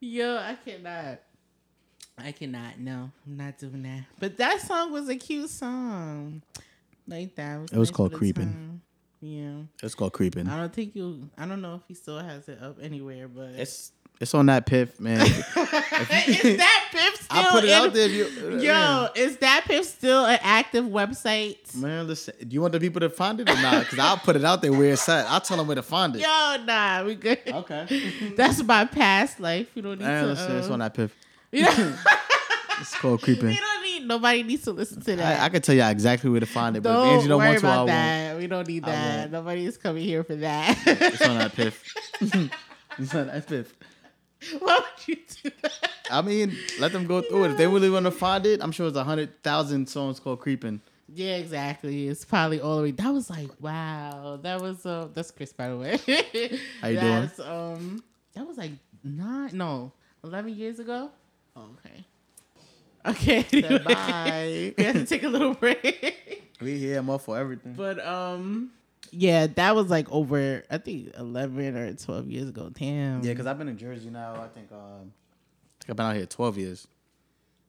Speaker 1: Yo, I cannot. I cannot. No, I'm not doing that. But that song was a cute song. Like that.
Speaker 2: It was
Speaker 1: nice
Speaker 2: called
Speaker 1: Creeping. the
Speaker 2: Creepin'.
Speaker 1: time. Yeah.
Speaker 2: It's called creeping.
Speaker 1: I don't think you. I don't know if he still has it up anywhere, but
Speaker 2: It's it's on DatPiff, man.
Speaker 1: is DatPiff still?
Speaker 2: I put it
Speaker 1: in-
Speaker 2: out there. If you,
Speaker 1: Yo, is DatPiff still an active website?
Speaker 2: man. man, listen. Do you want the people to find it or not? Because I'll put it out there where it's at. I'll tell them where to find it.
Speaker 1: Yo, nah, we good.
Speaker 2: Okay.
Speaker 1: That's my past life. You don't need
Speaker 2: Man,
Speaker 1: to.
Speaker 2: listen, it's
Speaker 1: uh,
Speaker 2: on DatPiff.
Speaker 1: You know-
Speaker 2: It's called creeping.
Speaker 1: we don't need. Nobody needs to listen to that.
Speaker 2: I, I can tell you exactly where to find it, but if Angie don't
Speaker 1: worry
Speaker 2: want to, I
Speaker 1: about
Speaker 2: won't.
Speaker 1: that. We don't need
Speaker 2: I
Speaker 1: that.
Speaker 2: won't.
Speaker 1: Nobody's coming here for that.
Speaker 2: It's on DatPiff. it's on DatPiff.
Speaker 1: Why would you do that?
Speaker 2: I mean, let them go through it. If they really want to find it, I'm sure it's a hundred thousand songs called "Creeping."
Speaker 1: Yeah, exactly. It's probably all the way. That was like, wow. That was uh, that's Chris, by the way.
Speaker 2: How you doing?
Speaker 1: that's, Um, that was like nine, no, eleven years ago. Oh, okay. Okay. anyway.
Speaker 2: Bye.
Speaker 1: we have to take a little break.
Speaker 2: we here, I'm up for everything.
Speaker 1: But um, yeah, that was like over. I think eleven or twelve years ago. Damn.
Speaker 2: Yeah, because I've been in Jersey now. I think um, I've been out here 12 years.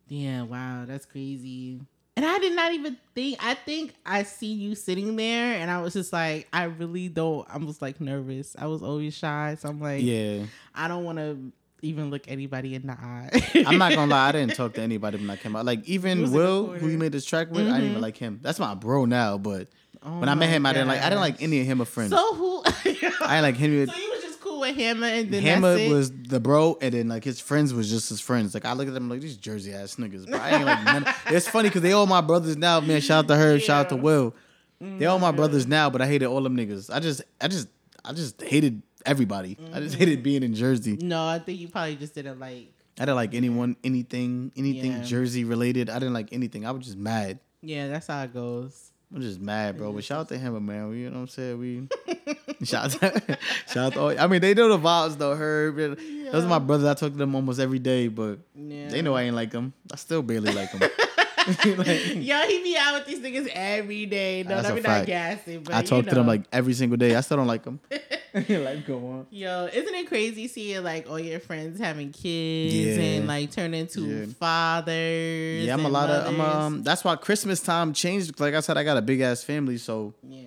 Speaker 1: Yeah, wow, that's crazy. And I did not even think. I think I see you sitting there, and I was just like, I really don't. I was like nervous. I was always shy, so I'm like,
Speaker 2: Yeah,
Speaker 1: I don't want to even look anybody in the eye.
Speaker 2: I'm not gonna lie. I didn't talk to anybody when I came out. Like even Will, who you made this track with, I didn't even mm-hmm. like him. That's my bro now, but
Speaker 1: Oh
Speaker 2: when I met him, I didn't like. I didn't like any of him a friends.
Speaker 1: So who?
Speaker 2: I didn't like him.
Speaker 1: so you was just cool with Hammer, and then
Speaker 2: Hammer was the bro, and then like his friends was just his friends. Like I look at them like these Jersey ass niggas. I ain't like none. It's funny because they all my brothers now. Man, shout out to her, shout out to
Speaker 1: Yeah.
Speaker 2: Will. Mm, they all my brothers now, but I hated all them niggas. I just, I just, I just hated everybody. I just mm-hmm. hated being in Jersey.
Speaker 1: No, I think you probably just didn't like.
Speaker 2: I didn't like anyone, anything, anything
Speaker 1: Yeah.
Speaker 2: Jersey related. I didn't like anything. I was just mad.
Speaker 1: Yeah, that's how it goes.
Speaker 2: I'm just mad, bro. But shout out to him, man. We, you know what I'm saying? We shout out, to, shout out to all. I mean, they know the vibes though. Herb, and- those are my brothers. I talk to them almost every day, but
Speaker 1: Yeah.
Speaker 2: they know I ain't like them. I still barely like them. Like,
Speaker 1: Yo, he be out with these niggas every day. No,
Speaker 2: That's
Speaker 1: let
Speaker 2: a
Speaker 1: me not
Speaker 2: fact.
Speaker 1: gassing, but
Speaker 2: I talk to them like every single day. I still don't like them. like, go on.
Speaker 1: Yo, isn't it crazy seeing like all your friends having kids
Speaker 2: Yeah.
Speaker 1: and like turn into
Speaker 2: Yeah.
Speaker 1: fathers?
Speaker 2: Yeah, I'm a lot of. I'm
Speaker 1: mothers?
Speaker 2: um. That's why Christmas time changed. Like I said, I got a big ass family, so
Speaker 1: yeah.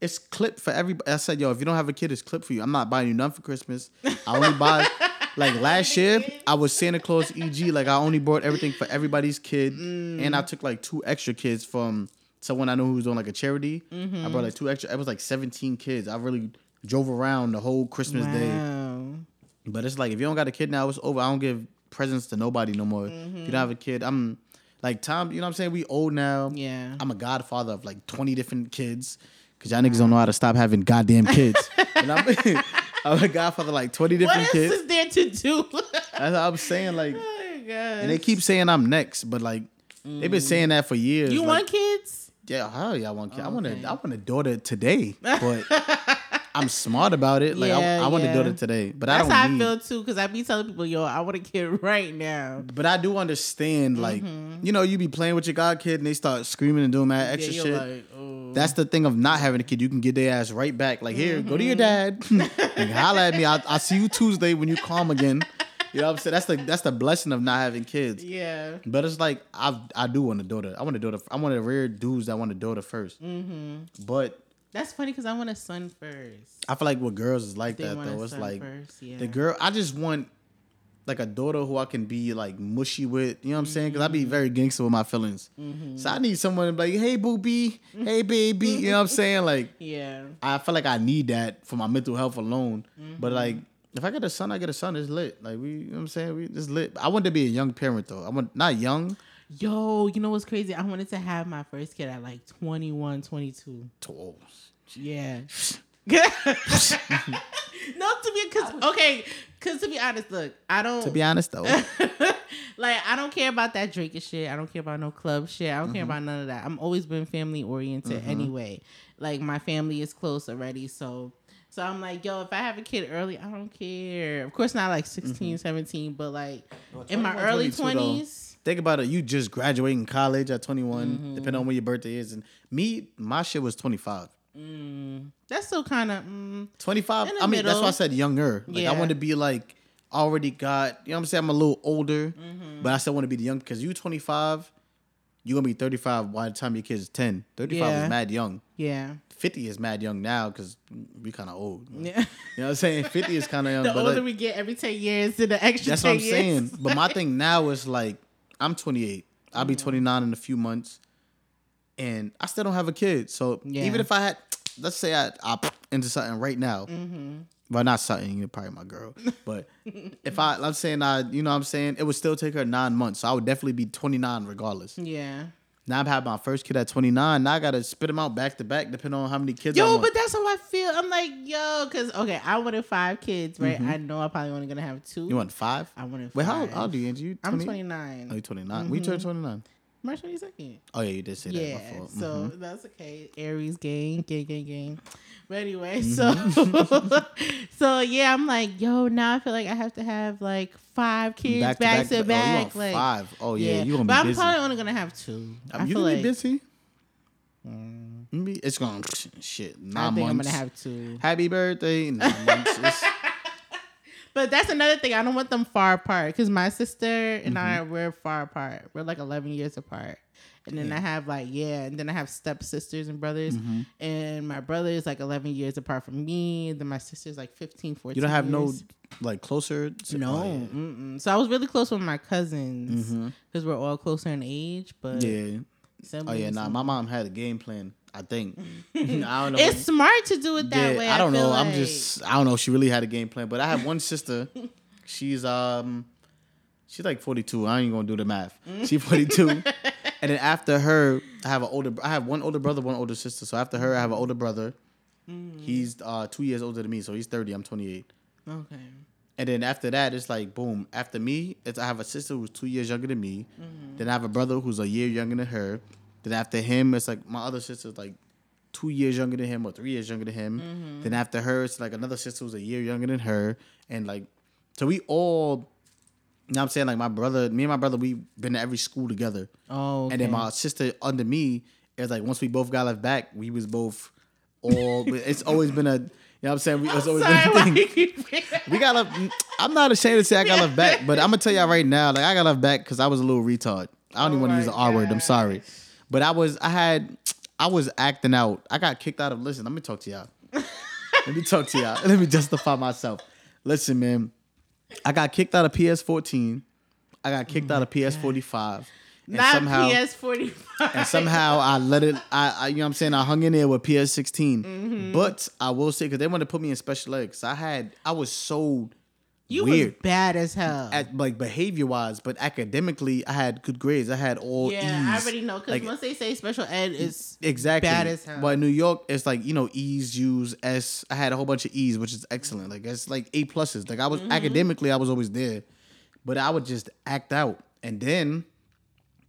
Speaker 2: it's clip for everybody. I said, yo, if you don't have a kid, it's clip for you. I'm not buying you none for Christmas. I only buy. Like last year, I was Santa Claus EG. Like I only bought everything for everybody's kid, and I mm. took like two extra kids from someone I know who was doing like a charity. I brought like two extra. It was like 17 kids. I really drove around the whole Christmas day. But it's like if you don't got a kid now, it's over. I don't give presents to nobody no more. If you don't mm-hmm. have a kid, I'm like Tom. You know what I'm saying? We old now.
Speaker 1: Yeah.
Speaker 2: I'm a godfather of like 20 different kids because y'all niggas don't know how to stop having goddamn kids. and I'm, I'm a godfather like 20
Speaker 1: What
Speaker 2: different
Speaker 1: else
Speaker 2: kids.
Speaker 1: is there to do?
Speaker 2: That's what I'm saying. Like,
Speaker 1: oh
Speaker 2: and they keep saying I'm next, but like they've been saying that for years.
Speaker 1: You
Speaker 2: like,
Speaker 1: want kids?
Speaker 2: Yeah, hell yeah, I want. kid. I want a, I want a daughter today, but I'm smart about it. Like
Speaker 1: Yeah,
Speaker 2: I, I want
Speaker 1: yeah.
Speaker 2: a daughter today, but I don't
Speaker 1: how
Speaker 2: need.
Speaker 1: I feel too, because I be telling people, yo, I want a kid right now.
Speaker 2: But I do understand, like, you know, you be playing with your god kid and they start screaming and doing mad extra
Speaker 1: Mm-hmm. yeah,
Speaker 2: shit.
Speaker 1: like, oh.
Speaker 2: That's the thing of not having a kid. You can get their ass right back. Like, here, go to
Speaker 1: Mm-hmm.
Speaker 2: your dad. and holla at me. I'll, I'll see you Tuesday when you calm again. You know what I'm saying? That's the that's the blessing of not having kids.
Speaker 1: Yeah.
Speaker 2: But it's like I I do want a daughter. I want a daughter. I'm one of the rare dudes that want a daughter 1st
Speaker 1: Mm-hmm.
Speaker 2: But
Speaker 1: That's funny because I want a son first.
Speaker 2: I feel like with girls is like
Speaker 1: They
Speaker 2: that though. It's like
Speaker 1: first, yeah.
Speaker 2: the girl. I just want like a daughter who I can be like mushy with. You know what I'm saying? Because I
Speaker 1: Mm-hmm.
Speaker 2: be very gangster with my feelings. So I need someone to be like, hey booby, hey baby. You know what I'm saying? Like
Speaker 1: Yeah.
Speaker 2: I feel like I need that for my mental health alone. But
Speaker 1: Mm-hmm.
Speaker 2: like, if I get a son, I get a son. It's lit. Like we, you know what I'm saying? We it's lit. I want to be a young parent though. I want not young.
Speaker 1: Yo, you know what's crazy? I wanted to have my first kid at like 21, 22.
Speaker 2: To-
Speaker 1: Yeah. no, to be because okay, because to be honest, look, I don't.
Speaker 2: To be honest though,
Speaker 1: like I don't care about that drinking shit. I don't care about no club shit. I don't
Speaker 2: Mm-hmm.
Speaker 1: care about none of that. I'm always been family oriented anyway. Like my family is close already, so so I'm like, yo, if I have a kid early, I don't care. Of course not like 16, 17, but like in my early
Speaker 2: 20s. though.
Speaker 1: 20s.
Speaker 2: think about it. You just graduating college at 21,
Speaker 1: Mm-hmm.
Speaker 2: depending on when your birthday is. And me, my shit was 25.
Speaker 1: Mm, that's still kind of mm,
Speaker 2: 25. I mean, that's why I said younger. Like
Speaker 1: Yeah.
Speaker 2: I want to be like already got. You know what I'm saying? I'm a little older,
Speaker 1: Mm-hmm.
Speaker 2: but I still want to be the young. Because you 25, you're gonna be 35 by the time your kid's 10. 35
Speaker 1: Yeah.
Speaker 2: is mad young.
Speaker 1: yeah.
Speaker 2: 50 is mad young now because we kind of old.
Speaker 1: Yeah.
Speaker 2: You know what I'm saying? 50 is kind of young.
Speaker 1: The older
Speaker 2: like,
Speaker 1: we get, every 10 years, to the extra
Speaker 2: that's
Speaker 1: 10
Speaker 2: what I'm
Speaker 1: years.
Speaker 2: saying. But my thing now is like, I'm 28. I'll
Speaker 1: Mm-hmm.
Speaker 2: be 29 in a few months. And I still don't have a kid. So
Speaker 1: Yeah.
Speaker 2: even if I had, let's say I opt into something right now.
Speaker 1: Mm-hmm.
Speaker 2: Well, not something, you're probably my girl. But if I, I'm saying, I, you know what I'm saying? It would still take her nine months. So I would definitely be 29 regardless.
Speaker 1: Yeah.
Speaker 2: Now I've had my first kid at 29. Now I got to spit them out back to back depending on how many kids I
Speaker 1: Yo, but that's how I feel. I'm like, yo, because, okay, I wanted five kids, right? I know I'm probably only going to have two.
Speaker 2: Mm-hmm. you want five?
Speaker 1: I wanted five.
Speaker 2: Wait, how, old are you, Angie? You
Speaker 1: I'm 29.
Speaker 2: Oh, you 29. When you turn 29?
Speaker 1: March 22nd.
Speaker 2: Oh, yeah, you did say that.
Speaker 1: Yeah,
Speaker 2: My fault.
Speaker 1: so
Speaker 2: Mhm.
Speaker 1: that's okay. Aries gang, gang, gang, gang. But anyway,
Speaker 2: Mm-hmm.
Speaker 1: so so yeah, I'm like, yo, now I feel like I have to have like five kids back to back.
Speaker 2: Oh, you want
Speaker 1: like
Speaker 2: five. Oh yeah, you gonna
Speaker 1: but
Speaker 2: be
Speaker 1: I'm
Speaker 2: busy.
Speaker 1: probably only gonna have two. I,
Speaker 2: I you
Speaker 1: feel
Speaker 2: gonna
Speaker 1: like
Speaker 2: be busy. Mm. It's gonna shit.
Speaker 1: I
Speaker 2: Nine
Speaker 1: think I'm gonna have to.
Speaker 2: Happy birthday. Nine months.
Speaker 1: But that's another thing. I don't want them far apart because my sister and I
Speaker 2: Mm-hmm.
Speaker 1: we're far apart. We're like 11 years apart. And then I have like yeah, and then I have step sisters and brothers,
Speaker 2: Mm-hmm.
Speaker 1: and my brother is like 11 years apart from me. And then my sister's like 15, 14.
Speaker 2: you don't have no like closer. To,
Speaker 1: No,
Speaker 2: oh, yeah.
Speaker 1: so I was really close with my cousins because we're all closer in age. But
Speaker 2: Yeah. Oh yeah. Nah, my mom had a game plan. I think. I don't know.
Speaker 1: it's smart to do it that
Speaker 2: Yeah,
Speaker 1: way.
Speaker 2: I don't
Speaker 1: feel
Speaker 2: know. I'm just. I don't know. She really had a game plan, but I have one sister. She's um, she's like 42. I ain't gonna do the math. She's 42, and then after her, I have an older. I have one older brother, one older sister. So after her, I have an older brother. He's uh two years older than me, so he's 30. I'm 28.
Speaker 1: okay.
Speaker 2: And then after that, it's like boom. After me, it's I have a sister who's two years younger than me. Mm-hmm. Then I have a brother who's a year younger than her. Then after him, it's like my other sister's like two years younger than him or three years younger than him. Mm-hmm. Then after her, it's like another sister who's a year younger than her. And like, so we all, you know what I'm saying? Like my brother, me and my brother, we've been to every school together.
Speaker 1: Oh,
Speaker 2: And then my sister under me, it's like once we both got left back, we was both all, it's always been a, know what I'm saying? We, it's always
Speaker 1: Sorry, you
Speaker 2: We got left. I'm not ashamed to say I got left back, but I'm gonna tell y'all right now, like I got left back because I was a little retard. I don't
Speaker 1: Oh
Speaker 2: even want to use the R word. I'm sorry, but I was. I had. I was acting out. I got kicked out of. Listen, let me talk to y'all. let me talk to y'all. Let me justify myself. Listen, man. I got kicked out of PS14. I got kicked out of PS45. And
Speaker 1: Not
Speaker 2: somehow,
Speaker 1: PS45.
Speaker 2: and somehow I let it. I, I, you know what I'm saying. I hung in there with PS16.
Speaker 1: Mm-hmm.
Speaker 2: But I will say because they wanted to put me in special ed. 'cause I had. I was so
Speaker 1: you
Speaker 2: weird
Speaker 1: was bad as hell.
Speaker 2: at like behavior wise, but academically, I had good grades. I had all
Speaker 1: yeah,
Speaker 2: E's.
Speaker 1: I already know because
Speaker 2: Like,
Speaker 1: once they say special ed, it's
Speaker 2: exactly
Speaker 1: bad as hell.
Speaker 2: But in New York, it's like you know E's, U's, S. I had a whole bunch of E's, which is excellent. Like it's like A pluses. Like I
Speaker 1: Mm-hmm.
Speaker 2: was academically, I was always there, but I would just act out. And then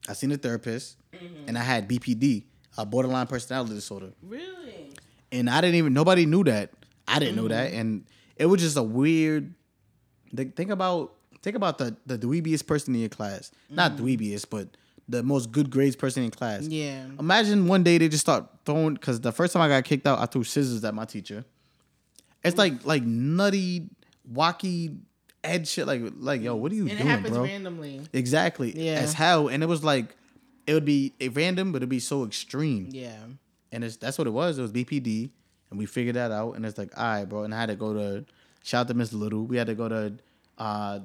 Speaker 2: I seen a therapist,
Speaker 1: Mm-hmm.
Speaker 2: and I had BPD, a borderline personality disorder.
Speaker 1: really.
Speaker 2: and I didn't even nobody knew that. I didn't know that, mm-hmm. and it was just a weird. Think about think about the the dweebiest person in your class, not mm-hmm. dweebiest, but the most good grades person in class.
Speaker 1: Yeah.
Speaker 2: Imagine one day they just start throwing because the first time I got kicked out, I threw scissors at my teacher. It's mm. like like nutty, wacky add shit like like yo, what are you
Speaker 1: and it
Speaker 2: doing,
Speaker 1: happens
Speaker 2: bro?
Speaker 1: randomly.
Speaker 2: Exactly.
Speaker 1: Yeah.
Speaker 2: As hell. And it was like it would be a random, but it'd be so extreme.
Speaker 1: Yeah.
Speaker 2: And it's that's what it was. It was BPD, and we figured that out. And it's like, all right, bro. And I had to go to shout to Miss Little. We had to go to uh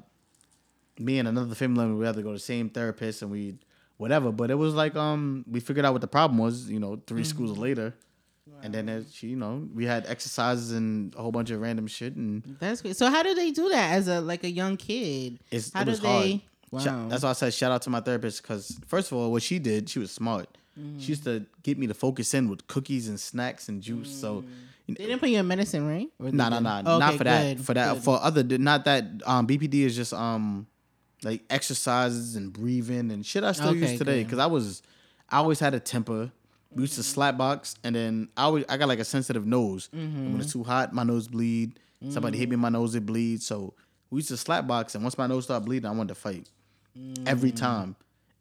Speaker 2: me and another family member. We had to go to the same therapist, and we whatever. But it was like um we figured out what the problem was. You know, 3 schools later. And then it, she, you know, we had exercises and a whole bunch of random shit, and
Speaker 1: That's great. So how do they do that as a like a young kid?
Speaker 2: it's
Speaker 1: How
Speaker 2: it
Speaker 1: do
Speaker 2: was
Speaker 1: they?
Speaker 2: hard. Sh- That's why I said shout out to my therapist because first of all, what she did, she was smart. She used to get me to focus in with cookies and snacks and juice. So,
Speaker 1: They didn't put you in medicine, right? No, no,
Speaker 2: nah, nah,
Speaker 1: did?
Speaker 2: nah,
Speaker 1: Okay,
Speaker 2: not for that.
Speaker 1: good,
Speaker 2: For that,
Speaker 1: good.
Speaker 2: for other, not that. Um, BPD is just um, like exercises and breathing and shit. I still
Speaker 1: Okay,
Speaker 2: use today because I was, I always had a temper. We used to slap box, and then I always I got like a sensitive nose. And when it's mm-hmm. too hot, my nose bleed. Somebody hit me my nose, it bleed. So we used to slap box, and once my nose started bleeding, I wanted to fight every mm. time.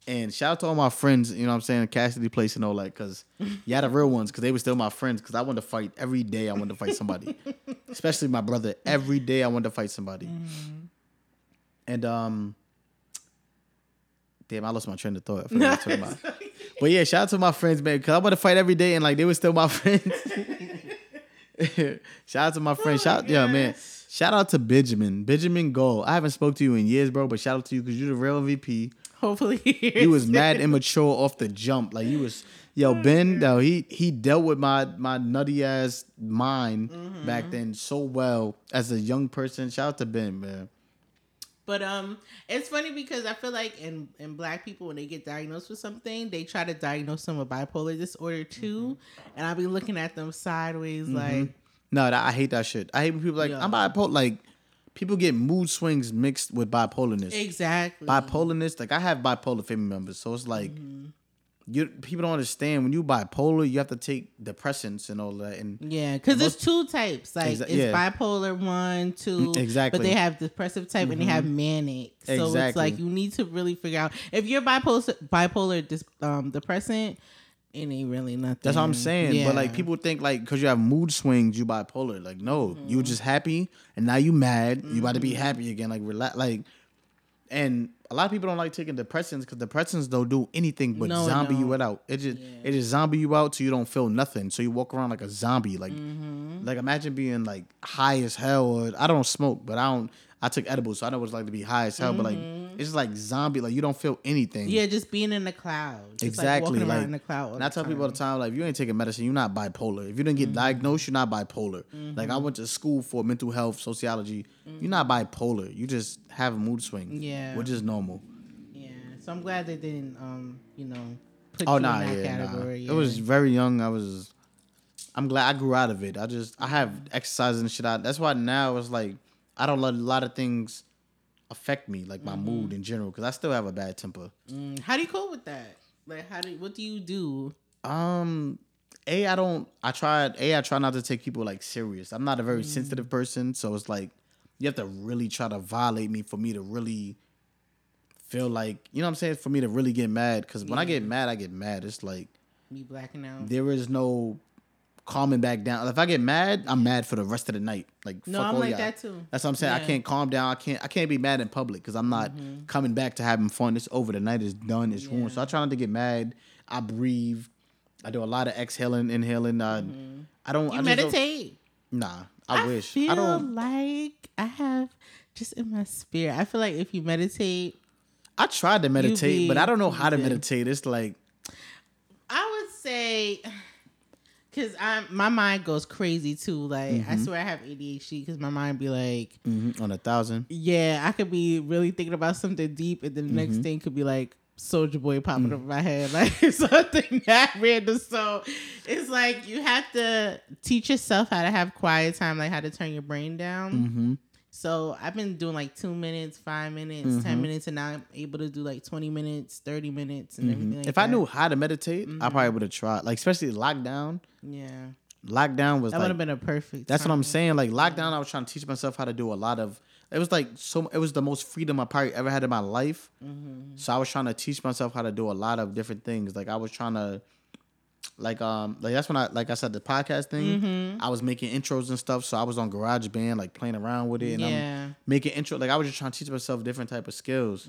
Speaker 2: And shout out to all my friends, you know what I'm saying, Cassidy Place and all that, because you had the real ones, because they were still my friends, because I wanted to fight every day. I wanted to fight somebody, especially my brother. Every day I wanted to fight somebody. Mm-hmm. And um, damn, I lost my train of thought. I forgot what I was talking about. But yeah, shout out to my friends, man, because I want to fight every day, and like they were still my friends. shout out to my friend. Oh, shout, yeah, man. Shout out to Benjamin, Benjamin Gold. I haven't spoke to you in years, bro, but shout out to you because you're the real MVP.
Speaker 1: Hopefully,
Speaker 2: He was mad immature off the jump. Like he was, yo, oh, Ben, though he he dealt with my my nutty ass mind mm-hmm. back then so well as a young person. Shout out to Ben, man.
Speaker 1: But um, it's funny because I feel like in in black people when they get diagnosed with something, they try to diagnose them with bipolar disorder too, mm-hmm. and I'll be looking at them sideways mm-hmm. like,
Speaker 2: No, that, I hate that shit. I hate when people like
Speaker 1: Yeah.
Speaker 2: I'm bipolar. Like people get mood swings mixed with bipolarness.
Speaker 1: exactly.
Speaker 2: Bipolarness, like I have bipolar family members, so it's like mm-hmm. You people don't understand when you bipolar, you have to take depressants and all that. And
Speaker 1: Yeah, because there's two types. Like
Speaker 2: Exa-
Speaker 1: it's
Speaker 2: yeah.
Speaker 1: bipolar one, two.
Speaker 2: Mm, exactly.
Speaker 1: But they have depressive type and they have mm-hmm. manic. So it's like you need to really figure out if you're bipolar bipolar dis, um depressant, it ain't really nothing.
Speaker 2: That's what I'm saying. But like people think like because you have mood swings, you bipolar. Like no, you were just happy and now you mad. You about to be mm-hmm. happy again. Like relax. Like, and a lot of people don't like taking depressants because depressants don't do anything but
Speaker 1: No, it
Speaker 2: zombie you
Speaker 1: don't.
Speaker 2: out. It just it just zombie you out so you don't feel nothing. So you walk around like a zombie. Like
Speaker 1: Mm-hmm.
Speaker 2: like imagine being like high as hell. Or I don't smoke, but I don't. I took edibles, so I know what it's like to be high as hell. But like it's just like zombie. Like you don't feel anything.
Speaker 1: Mm-hmm. yeah, just being in the cloud. Just
Speaker 2: Exactly.
Speaker 1: Like
Speaker 2: Like,
Speaker 1: in the cloud.
Speaker 2: and I tell people all the
Speaker 1: time.
Speaker 2: time, like, if you ain't taking medicine, you're not bipolar. If you didn't get
Speaker 1: Mm-hmm.
Speaker 2: diagnosed, you're not bipolar. Like, I went to school for mental health, sociology. You're not bipolar. You just have a mood swing.
Speaker 1: Mm-hmm. Yeah.
Speaker 2: Which is normal.
Speaker 1: Yeah, so I'm glad they didn't, um, you know, put
Speaker 2: Oh,
Speaker 1: you
Speaker 2: nah,
Speaker 1: in that
Speaker 2: yeah. Nah.
Speaker 1: category.
Speaker 2: It was very young. I was, I'm glad I grew out of it. I just, I have exercise and shit out. That's why now it's like, I don't let a lot of things affect me, like my
Speaker 1: Mm-hmm.
Speaker 2: mood in general, because I still have a bad temper.
Speaker 1: Mm, How do you cope with that? Like, how do what do you do?
Speaker 2: Um, a I don't. I try. A I try not to take people like serious. I'm not a
Speaker 1: Mm.
Speaker 2: very sensitive person, so it's like you have to really try to violate me for me to really feel like you know what I'm saying. For me to really get mad, because when I get mad, I get mad. It's like
Speaker 1: Me blacking out.
Speaker 2: there is no calming back down. If I get mad, I'm mad for the rest of the night. Like
Speaker 1: No, I'm like
Speaker 2: y'all.
Speaker 1: that too.
Speaker 2: That's what I'm saying. I can't calm down. I can't. I can't be mad in public because I'm not coming back to having fun. It's over. The night is done. It's ruined. So I try not to get mad. I breathe. I do a lot of exhaling, inhaling. Uh, I don't.
Speaker 1: You
Speaker 2: I just don't-
Speaker 1: meditate.
Speaker 2: Nah, I, wish.
Speaker 1: Feel
Speaker 2: I don't.
Speaker 1: like I have just in my spirit. I feel like if you meditate,
Speaker 2: I tried to meditate, but I don't know how to meditate. It's like
Speaker 1: I would say because I my mind goes crazy too. Like
Speaker 2: Mm-hmm.
Speaker 1: I swear I have ADHD because my mind be like,
Speaker 2: mhm, on a thousand.
Speaker 1: yeah, I could be really thinking about something deep, and then the next
Speaker 2: Mm-hmm.
Speaker 1: thing could be like Soldier Boy popping
Speaker 2: Mm.
Speaker 1: up in my head, like something that random. So it's like you have to teach yourself how to have quiet time, like how to turn your brain down.
Speaker 2: Mm-hmm.
Speaker 1: So I've been doing like two minutes, five minutes, ten minutes, and now I'm able to do like twenty minutes, thirty minutes, and everything. Like
Speaker 2: Mm-hmm. if I
Speaker 1: that. Mm-hmm.
Speaker 2: knew how to meditate, I probably would have tried. Like especially lockdown.
Speaker 1: yeah,
Speaker 2: Lockdown was
Speaker 1: that would have been a perfect.
Speaker 2: That's what I'm saying. Like lockdown, I was trying to teach myself how to do a lot of. It was like so. It was the most freedom I probably ever had in my life.
Speaker 1: Mm-hmm.
Speaker 2: So I was trying to teach myself how to do a lot of different things. Like I was trying to like um like that's when I like I said the podcast thing.
Speaker 1: Mm-hmm.
Speaker 2: I was making intros and stuff, so I was on GarageBand like playing around with it and
Speaker 1: Yeah.
Speaker 2: I'm making intro. Like I was just trying to teach myself different type of skills.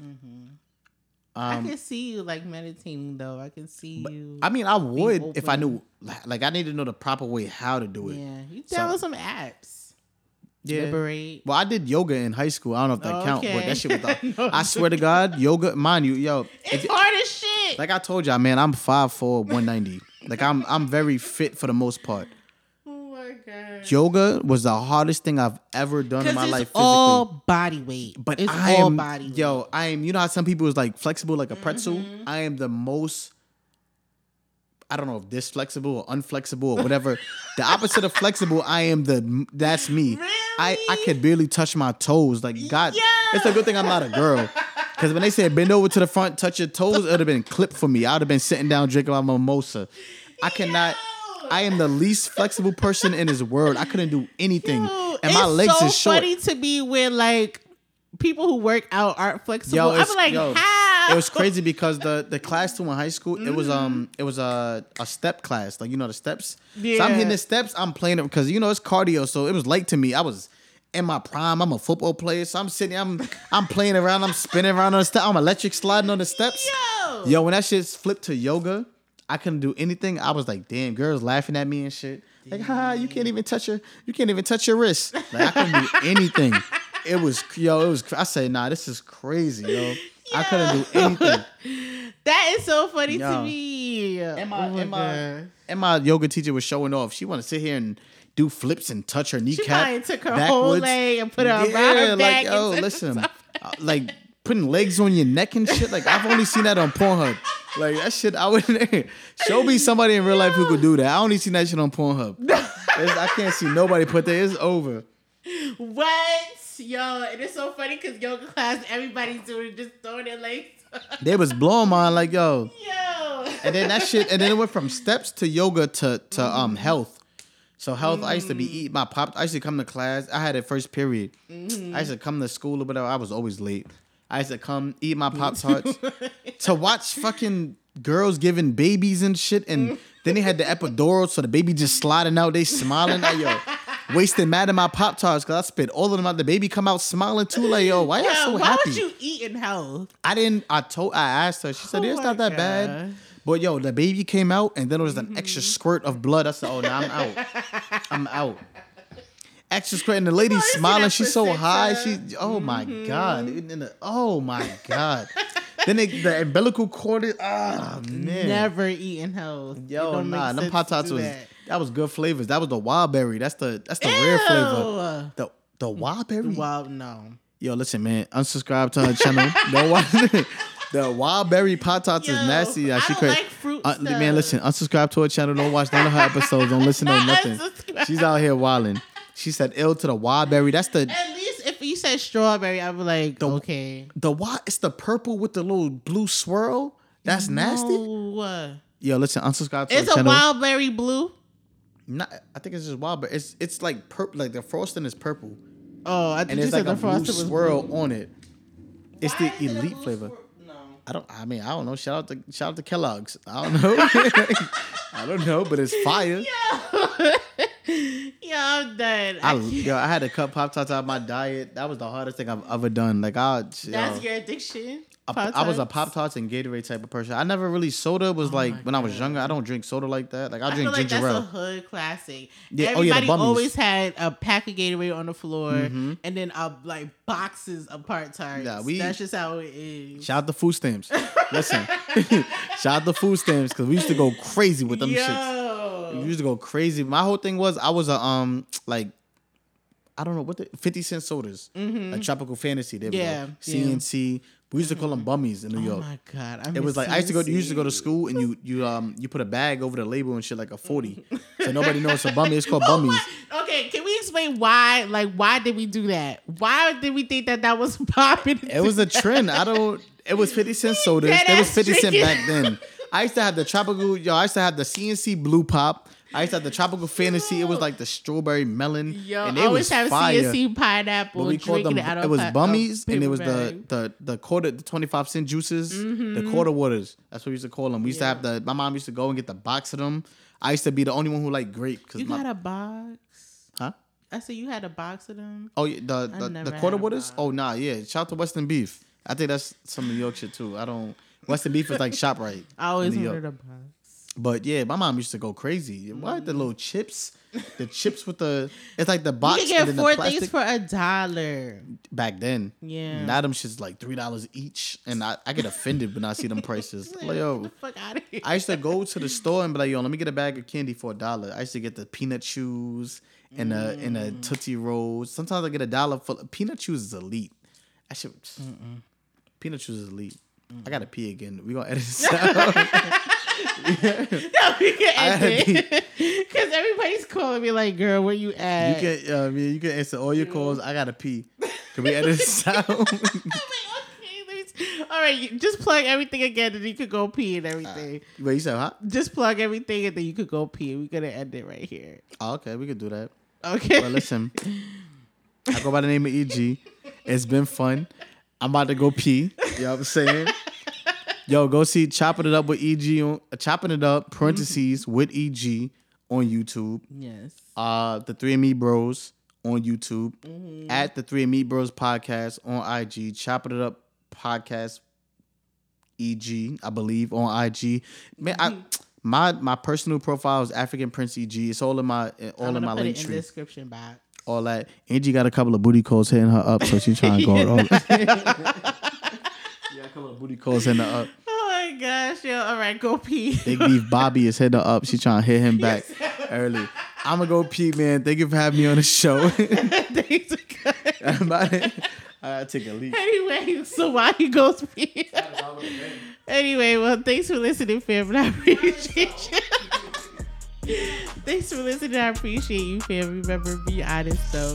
Speaker 1: I
Speaker 2: Um,
Speaker 1: can see you like meditating though. I can see you.
Speaker 2: I mean, I would if I knew. Like, like, I need to know the proper way how to do it.
Speaker 1: yeah, you
Speaker 2: So-
Speaker 1: some apps.
Speaker 2: Yeah.
Speaker 1: Liberate.
Speaker 2: Well, I did yoga in high school. I don't know if that count, but
Speaker 1: Okay.
Speaker 2: that shit was. The,
Speaker 1: No,
Speaker 2: I swear to God, yoga. Mind you, yo,
Speaker 1: It's
Speaker 2: if-
Speaker 1: hard as shit.
Speaker 2: like I told y'all, man, I'm 5'4", 190. Like I'm, I'm very fit for the most part.
Speaker 1: oh my god.
Speaker 2: Yoga was the hardest thing I've ever done in my life physically.
Speaker 1: all body weight.
Speaker 2: but
Speaker 1: it's
Speaker 2: I
Speaker 1: all
Speaker 2: am,
Speaker 1: body weight.
Speaker 2: yo, I am. You know how some people is like flexible like a pretzel.
Speaker 1: Mm-hmm.
Speaker 2: I am the most. I don't know if this flexible or unflexible or whatever. the opposite of flexible, I am the. That's me. Really? I
Speaker 1: I
Speaker 2: could barely touch my toes. Like God,
Speaker 1: Yeah.
Speaker 2: it's a good thing I'm not a girl. Because when they said bend over to the front, touch your toes, it would have been clipped for me. I would have been sitting down drinking my mimosa. I cannot. I am the least flexible person in this world. I couldn't do anything,
Speaker 1: Yo,
Speaker 2: and my legs
Speaker 1: so
Speaker 2: is short.
Speaker 1: funny to me when like people who work out aren't flexible.
Speaker 2: Yo,
Speaker 1: I'm like,
Speaker 2: yo,
Speaker 1: how?
Speaker 2: It was crazy because the the class two in high school, it was um it was a a step class, like you know the steps. So I'm hitting the steps, I'm playing it because you know it's cardio, so it was late to me. I was in my prime. I'm a football player, so I'm sitting, I'm I'm playing around, I'm spinning around on the step, I'm electric sliding on the steps.
Speaker 1: Yo.
Speaker 2: Yo, when that shit flipped to yoga, I couldn't do anything. I was like, damn, girls laughing at me and shit. Like, ha, you can't even touch your, you can't even touch your wrist. Like, I couldn't do anything. It was, yo, it was. I say, nah, this is crazy, yo. I couldn't do anything.
Speaker 1: That is so funny to me.
Speaker 2: And my,
Speaker 1: oh my
Speaker 2: and my, and my yoga teacher was showing off. She wanted to sit here and do flips and touch her
Speaker 1: She
Speaker 2: kneecap.
Speaker 1: probably took her whole leg and put it around her back.
Speaker 2: like, yo,
Speaker 1: and
Speaker 2: listen, uh, like putting legs on your neck and shit. Like I've only seen that on Pornhub. Like that shit, I wouldn't. Show me somebody in real life who could do that. I only seen that shit on Pornhub. It's- I can't see nobody put that. It's over.
Speaker 1: What? Yo, and it's so funny because yoga class, everybody's doing it, just throwing their legs.
Speaker 2: They was blowing mine like yo.
Speaker 1: Yo.
Speaker 2: And then that shit, and then it went from steps to yoga to to um health. So health, I used to be mm. eat my pop. I used to come to class. I had it first period. I used to come to school or whatever. I was always late. I used to come eat my pop tarts to watch fucking girls giving babies and shit, and then they had the epidural, so the baby just sliding out. They smiling. Like, yo, wasting mad at my pop tarts because I spit all of them out. The baby come out smiling too. Like yo, why y'all so
Speaker 1: why
Speaker 2: happy?
Speaker 1: would you eat in health?
Speaker 2: I didn't. I told. I asked her. She said,
Speaker 1: Oh
Speaker 2: "It's not that bad."
Speaker 1: God.
Speaker 2: But yo, the baby came out, and then there was an
Speaker 1: Mm-hmm.
Speaker 2: extra squirt of blood. I said, "Oh, no, I'm out. I'm out." Extra squirt, and the lady
Speaker 1: you
Speaker 2: smiling. She's so high. She. Oh my
Speaker 1: Mm-hmm.
Speaker 2: god. And the- oh my god. then they, the umbilical cord. is- Ah man.
Speaker 1: Never eat in health.
Speaker 2: Yo, nah, them tarts was
Speaker 1: that.
Speaker 2: that. was good flavors. That was the wild berry. That's the that's the rare flavor.
Speaker 1: Ew.
Speaker 2: The the wild berry.
Speaker 1: Well, no.
Speaker 2: Yo, listen, man. Unsubscribe to her channel. Don't watch the wild berry pop tarts is nasty.
Speaker 1: I
Speaker 2: she
Speaker 1: don't
Speaker 2: cra-
Speaker 1: like fruit
Speaker 2: Uh, man, listen. Unsubscribe to her channel. Don't watch none of her episodes. Don't listen to nothing. She's out here wilding. She said ill to the wild berry. That's the
Speaker 1: At least if you said strawberry, I'd be like, okay.
Speaker 2: the wild. It's the purple with the little blue swirl. That's nasty.
Speaker 1: No.
Speaker 2: Yo, listen. Unsubscribe to
Speaker 1: It's
Speaker 2: her
Speaker 1: a
Speaker 2: channel.
Speaker 1: wild berry blue.
Speaker 2: Not, I think it's just wild berry. It's it's like purple. Like the frosting is purple,
Speaker 1: Oh, I think
Speaker 2: and
Speaker 1: you
Speaker 2: it's
Speaker 1: said
Speaker 2: like a
Speaker 1: the
Speaker 2: blue
Speaker 1: frosted was
Speaker 2: swirl on it. It's the
Speaker 1: is it a
Speaker 2: elite flavor. I don't. I mean, I don't know. Shout out to shout out to Kellogg's. I don't know. I don't know, but it's fire.
Speaker 1: Yo, I'm done.
Speaker 2: I
Speaker 1: I-
Speaker 2: yo, I had to cut pop tarts out of my diet. That was the hardest thing I've ever done. Like I, yo,
Speaker 1: That's your addiction.
Speaker 2: I, was a pop tarts and Gatorade type of person. I never really soda was like
Speaker 1: Oh my
Speaker 2: when I was younger. I don't drink soda like that. Like I
Speaker 1: I
Speaker 2: drink
Speaker 1: like
Speaker 2: ginger
Speaker 1: that's a
Speaker 2: ale.
Speaker 1: hood classic.
Speaker 2: Yeah, oh yeah, the
Speaker 1: Everybody always had a pack of Gatorade on the floor,
Speaker 2: Mhm.
Speaker 1: and then uh, like boxes of pop tarts.
Speaker 2: Yeah, we-
Speaker 1: that's just how it is.
Speaker 2: Shout out to food stamps. Listen, shout out to food stamps because we used to go crazy with them shits. We used to go crazy. My whole thing was I was a um like I don't know what the fifty cent sodas, a tropical fantasy. There we
Speaker 1: Mm-hmm. Yeah,
Speaker 2: go.
Speaker 1: yeah.
Speaker 2: We used to call them bummies in New York.
Speaker 1: oh my god, I
Speaker 2: It was like I used to go. You used to go to school and you you um you put a bag over the label and shit like a forty, so nobody knows it's a bummy. It's called
Speaker 1: Oh
Speaker 2: bummies.
Speaker 1: Okay, can we explain why? Like, why did we do that? Why did we think that that was popping?
Speaker 2: It was a trend. I don't. It was fifty cent sodas. It was fifty cent back then. I used to have the tropical. Yo, I used to have the CNC blue pop, I used to have the tropical fantasy. It was like the strawberry melon.
Speaker 1: Yo,
Speaker 2: and
Speaker 1: I
Speaker 2: it
Speaker 1: always
Speaker 2: was
Speaker 1: have
Speaker 2: fire.
Speaker 1: CSC pineapple
Speaker 2: But we called them.
Speaker 1: it
Speaker 2: was bummies, and it was the the the quarter, the twenty five cent juices, the
Speaker 1: Mm-hmm.
Speaker 2: quarter waters. That's what we used to call them. We used
Speaker 1: Yeah.
Speaker 2: to have the. My mom used to go and get the box of them. I used to be the only one who liked grape because
Speaker 1: You
Speaker 2: my
Speaker 1: got a box?
Speaker 2: huh.
Speaker 1: I said you had a box of them.
Speaker 2: Oh, yeah, the the, the quarter waters. Oh nah, yeah. Shout out to Western Beef. I think that's some New York shit too. I don't. Western Beef is like Shoprite.
Speaker 1: I always wanted a box.
Speaker 2: But yeah, my mom used to go crazy. What the little chips? The chips with the it's like the box
Speaker 1: You can get four
Speaker 2: the
Speaker 1: things for a dollar.
Speaker 2: back then.
Speaker 1: Yeah.
Speaker 2: Now them shit's like three dollars each, and I, I get offended when I see them prices. Like yo,
Speaker 1: Get the fuck out of here.
Speaker 2: I used to go to the store and be like, yo, let me get a bag of candy for a dollar. I used to get the peanut chews and the and a
Speaker 1: Mm.
Speaker 2: tootsie rolls. Sometimes I get a dollar for peanut chews is elite. I should peanut chews is elite. I gotta pee again. We gonna edit this out.
Speaker 1: no, we can
Speaker 2: I
Speaker 1: end it. Because everybody's calling me like, girl, where you at?"
Speaker 2: you can, uh, I mean, you can answer all your calls. I gotta pee. Can we edit this out?
Speaker 1: Okay, all right, you- just plug everything again and you could go pee and everything.
Speaker 2: Wait, you said huh?
Speaker 1: just plug everything and then you could go pee. We're to end it right here.
Speaker 2: Oh, okay, we could do that.
Speaker 1: Okay.
Speaker 2: Well, listen, I go by the name of EG. It's been fun. I'm about to go pee. You know what I'm saying? Yo, go see Chopping It Up with EG on uh, Chopping It Up parentheses with EG on YouTube.
Speaker 1: yes.
Speaker 2: Uh, the Three Amibros on YouTube.
Speaker 1: Mm-hmm.
Speaker 2: At the Three Amibros podcast on IG. Chopping It Up podcast EG, I believe on IG. Man, I
Speaker 1: Mm-hmm.
Speaker 2: my my personal profile is African Prince EG. It's all in my all
Speaker 1: I'm
Speaker 2: in my link
Speaker 1: in the
Speaker 2: tree
Speaker 1: description box.
Speaker 2: All that. Angie got a couple of booty calls hitting her up, so she's trying to go. all yeah, a couple of booty calls hitting her up.
Speaker 1: Oh my gosh, yo. All right, go pee.
Speaker 2: Big Beef Bobby is hitting her up. She's trying to hit him back early. I'm gonna go pee, man. Thank you for having me on the show.
Speaker 1: Thanks again.
Speaker 2: I'm about to- I gotta take a leak.
Speaker 1: Anyway, so why he goes pee? anyway, well, thanks for listening, fam. And I appreciate you. Thanks for listening. I appreciate you, fam. Remember, be honest, though.